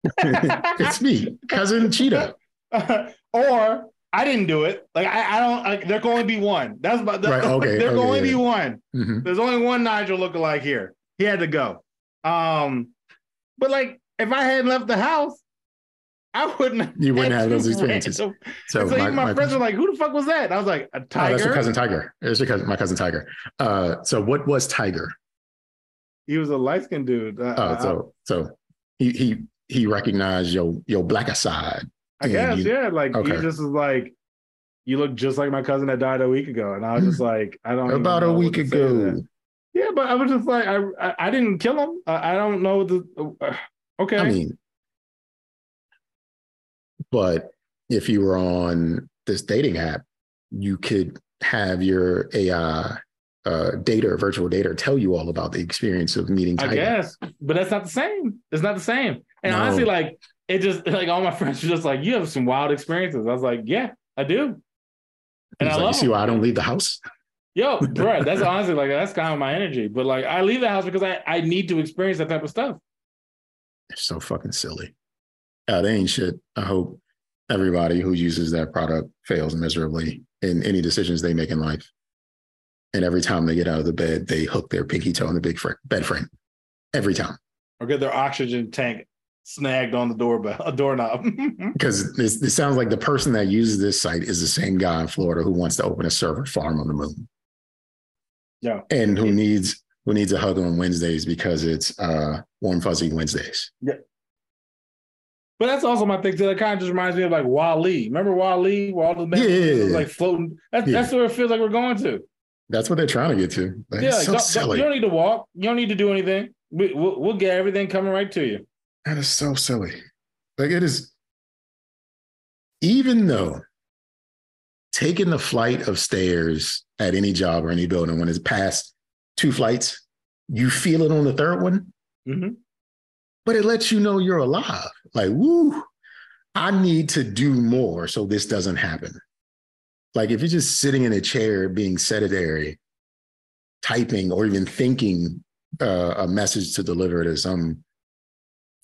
Speaker 2: it's me, cousin Cheetah.
Speaker 1: or I didn't do it. Like I, I don't. Like, there can only be one. That's about.
Speaker 2: Right, okay,
Speaker 1: There can
Speaker 2: okay,
Speaker 1: only
Speaker 2: yeah.
Speaker 1: be one.
Speaker 2: Mhm.
Speaker 1: There's only one Nigel lookalike here. He had to go. Um, but like, if I hadn't left the house, I wouldn't.
Speaker 2: You wouldn't have those experiences.
Speaker 1: random-
Speaker 2: So,
Speaker 1: And so
Speaker 2: my,
Speaker 1: even my,
Speaker 2: my-
Speaker 1: friends were like, "Who the fuck was that?" And I was like, "A
Speaker 2: oh,
Speaker 1: tiger."
Speaker 2: that's your cousin Tiger. It's your cousin, my cousin Tiger. Uh, so what was Tiger?
Speaker 1: He was a light skinned dude. Uh,
Speaker 2: Oh, so so he he he recognized your your blacker side.
Speaker 1: I guess,
Speaker 2: you-
Speaker 1: yeah. Like
Speaker 2: okay.
Speaker 1: he just was like, "You look just like my cousin that died a week ago," and I was just like, "I don't."
Speaker 2: About a week
Speaker 1: to say to
Speaker 2: ago.
Speaker 1: Yeah, but I was just like, I I, I didn't kill him. I, I don't know the. Uh, okay.
Speaker 2: I mean, but if you were on this dating app, you could have your AI uh, data, virtual data, tell you all about the experience of meeting
Speaker 1: I guess, but that's not the same. It's not the same. And
Speaker 2: No.
Speaker 1: honestly, like it just like all my friends were just like, "You have some wild experiences." I was like, "Yeah, I do." And
Speaker 2: He's
Speaker 1: I
Speaker 2: like,
Speaker 1: love
Speaker 2: you see why I don't leave the house?
Speaker 1: Yo, bro, that's honestly like that's kind of my energy. But like, I leave the house because I I need to experience that type of stuff.
Speaker 2: It's so fucking silly. Uh, they ain't shit. I hope everybody who uses that product fails miserably in any decisions they make in life. And every time they get out of the bed, they hook their pinky toe in the big fr- bed frame. Every time.
Speaker 1: Or get their oxygen tank snagged on the doorbell, a doorknob.
Speaker 2: Because this, this sounds like the person that uses this site is the same guy in Florida who wants to open a server farm on the moon.
Speaker 1: Yeah.
Speaker 2: And who needs who needs a hug on Wednesdays because it's uh warm fuzzy Wednesdays. Yeah.
Speaker 1: But that's also my thing. too. That kind of just reminds me of like WALL-E. Remember WALL-E? Where all the men
Speaker 2: Yeah.
Speaker 1: was like floating. That's,
Speaker 2: Yeah.
Speaker 1: that's where it feels like we're going to.
Speaker 2: That's what they're trying to get to. Like,
Speaker 1: yeah,
Speaker 2: it's so
Speaker 1: don't- don't- you don't need to walk. You don't need to do anything. We, we'll, we'll get everything coming right to you.
Speaker 2: That is so silly. Like it is, even though taking the flight of stairs at any job or any building, when it's past two flights, you feel it on the third one,
Speaker 1: Mhm.
Speaker 2: but it lets you know you're alive. Like, woo, I need to do more so this doesn't happen. Like if you're just sitting in a chair being sedentary, typing or even thinking uh, a message to deliver to some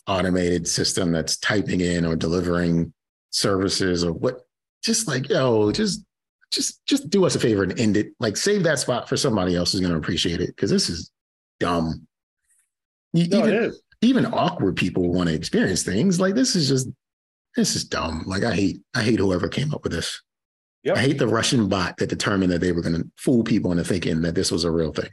Speaker 2: automated system that's typing in or delivering services or what just like yo just just just do us a favor and end it like save that spot for somebody else who's going to appreciate it because this is dumb
Speaker 1: No,
Speaker 2: even,
Speaker 1: it is.
Speaker 2: even awkward people want to experience things like this is just this is dumb. Like I hate, I hate whoever came up with this.
Speaker 1: Yep.
Speaker 2: I hate the Russian bot that determined that they were going to fool people into thinking that this was a real thing.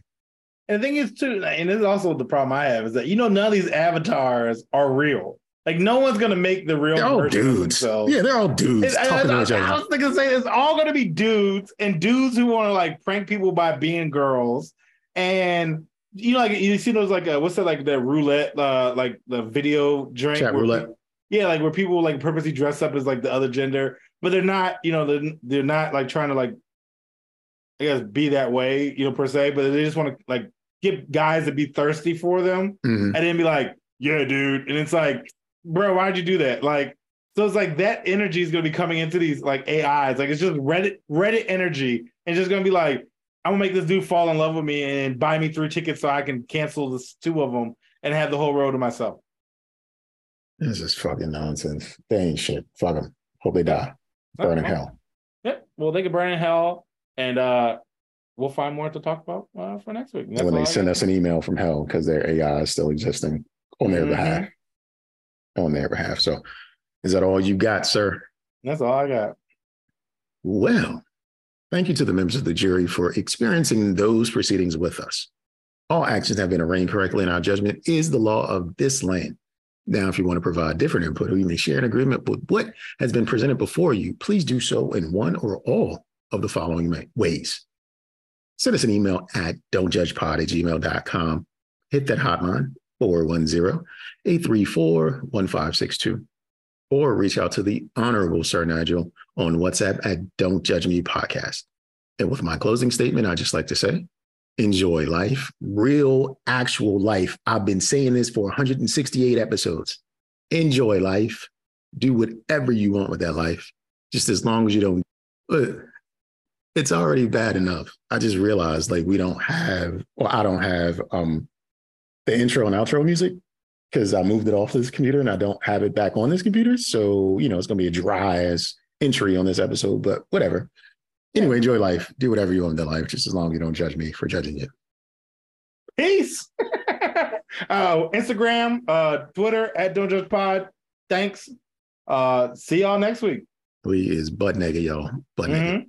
Speaker 1: And the thing is too, and this is also the problem I have is that you know none of these avatars are real. Like no one's gonna make the real
Speaker 2: They're all dudes.
Speaker 1: themselves.
Speaker 2: Yeah, they're all dudes
Speaker 1: I,
Speaker 2: talking
Speaker 1: I-
Speaker 2: to each
Speaker 1: I was thinking, say it's all gonna be dudes and dudes who want to like prank people by being girls, and you know, like you see those like uh, what's that like the roulette, uh, like the video drink
Speaker 2: Chatroulette.
Speaker 1: pe- yeah, like where people like purposely dress up as like the other gender, but they're not, you know, they're, they're not like trying to like, I guess, be that way, you know, per se, but they just want to like get guys to be thirsty for them
Speaker 2: Mhm.
Speaker 1: and then be like, yeah, dude. And it's like, bro, why'd you do that? Like, so it's like that energy is gonna be coming into these like AIs. Like it's just Reddit, Reddit energy, and just gonna be like, I'm gonna make this dude fall in love with me and buy me three tickets so I can cancel the two of them and have the whole road to myself.
Speaker 2: This is fucking nonsense. They ain't shit. Fuck them. Hope they die. Burn in hell.
Speaker 1: Yep. Well, they can burn in hell, and uh we'll find more to talk about uh, for next week. And that's
Speaker 2: when they send us an email from hell because their AI is still existing on their
Speaker 1: Mhm.
Speaker 2: behalf. On their behalf. So, is that all you got, sir?
Speaker 1: That's all I got.
Speaker 2: Well, thank you to the members of the jury for experiencing those proceedings with us. All actions have been arraigned correctly, and our judgment is the law of this land. Now, if you want to provide different input or you may share an agreement with what has been presented before you, please do so in one or all of the following ways. Send us an email at don'tjudgepod at gmail.com. Hit that hotline, 410-834-1562. Or reach out to the Honorable Sir Nigel on WhatsApp at Don't Judge Me Podcast. And with my closing statement, I just like to say, enjoy life, real, actual life. I've been saying this for 168 episodes. Enjoy life. Do whatever you want with that life, just as long as you don't. Look, it's already bad enough. I just realized like we don't have, well, I don't have um the intro and outro music because I moved it off this computer and I don't have it back on this computer. So, you know, it's going to be a dry as entry on this episode, but whatever. Anyway, enjoy life. Do whatever you want in life, just as long as you don't judge me for judging you.
Speaker 1: Peace. uh, Instagram, uh, Twitter at Don't Judge Pod. Thanks. Uh, see y'all next week.
Speaker 2: We is butt naked, y'all. Butt naked.
Speaker 1: Mhm.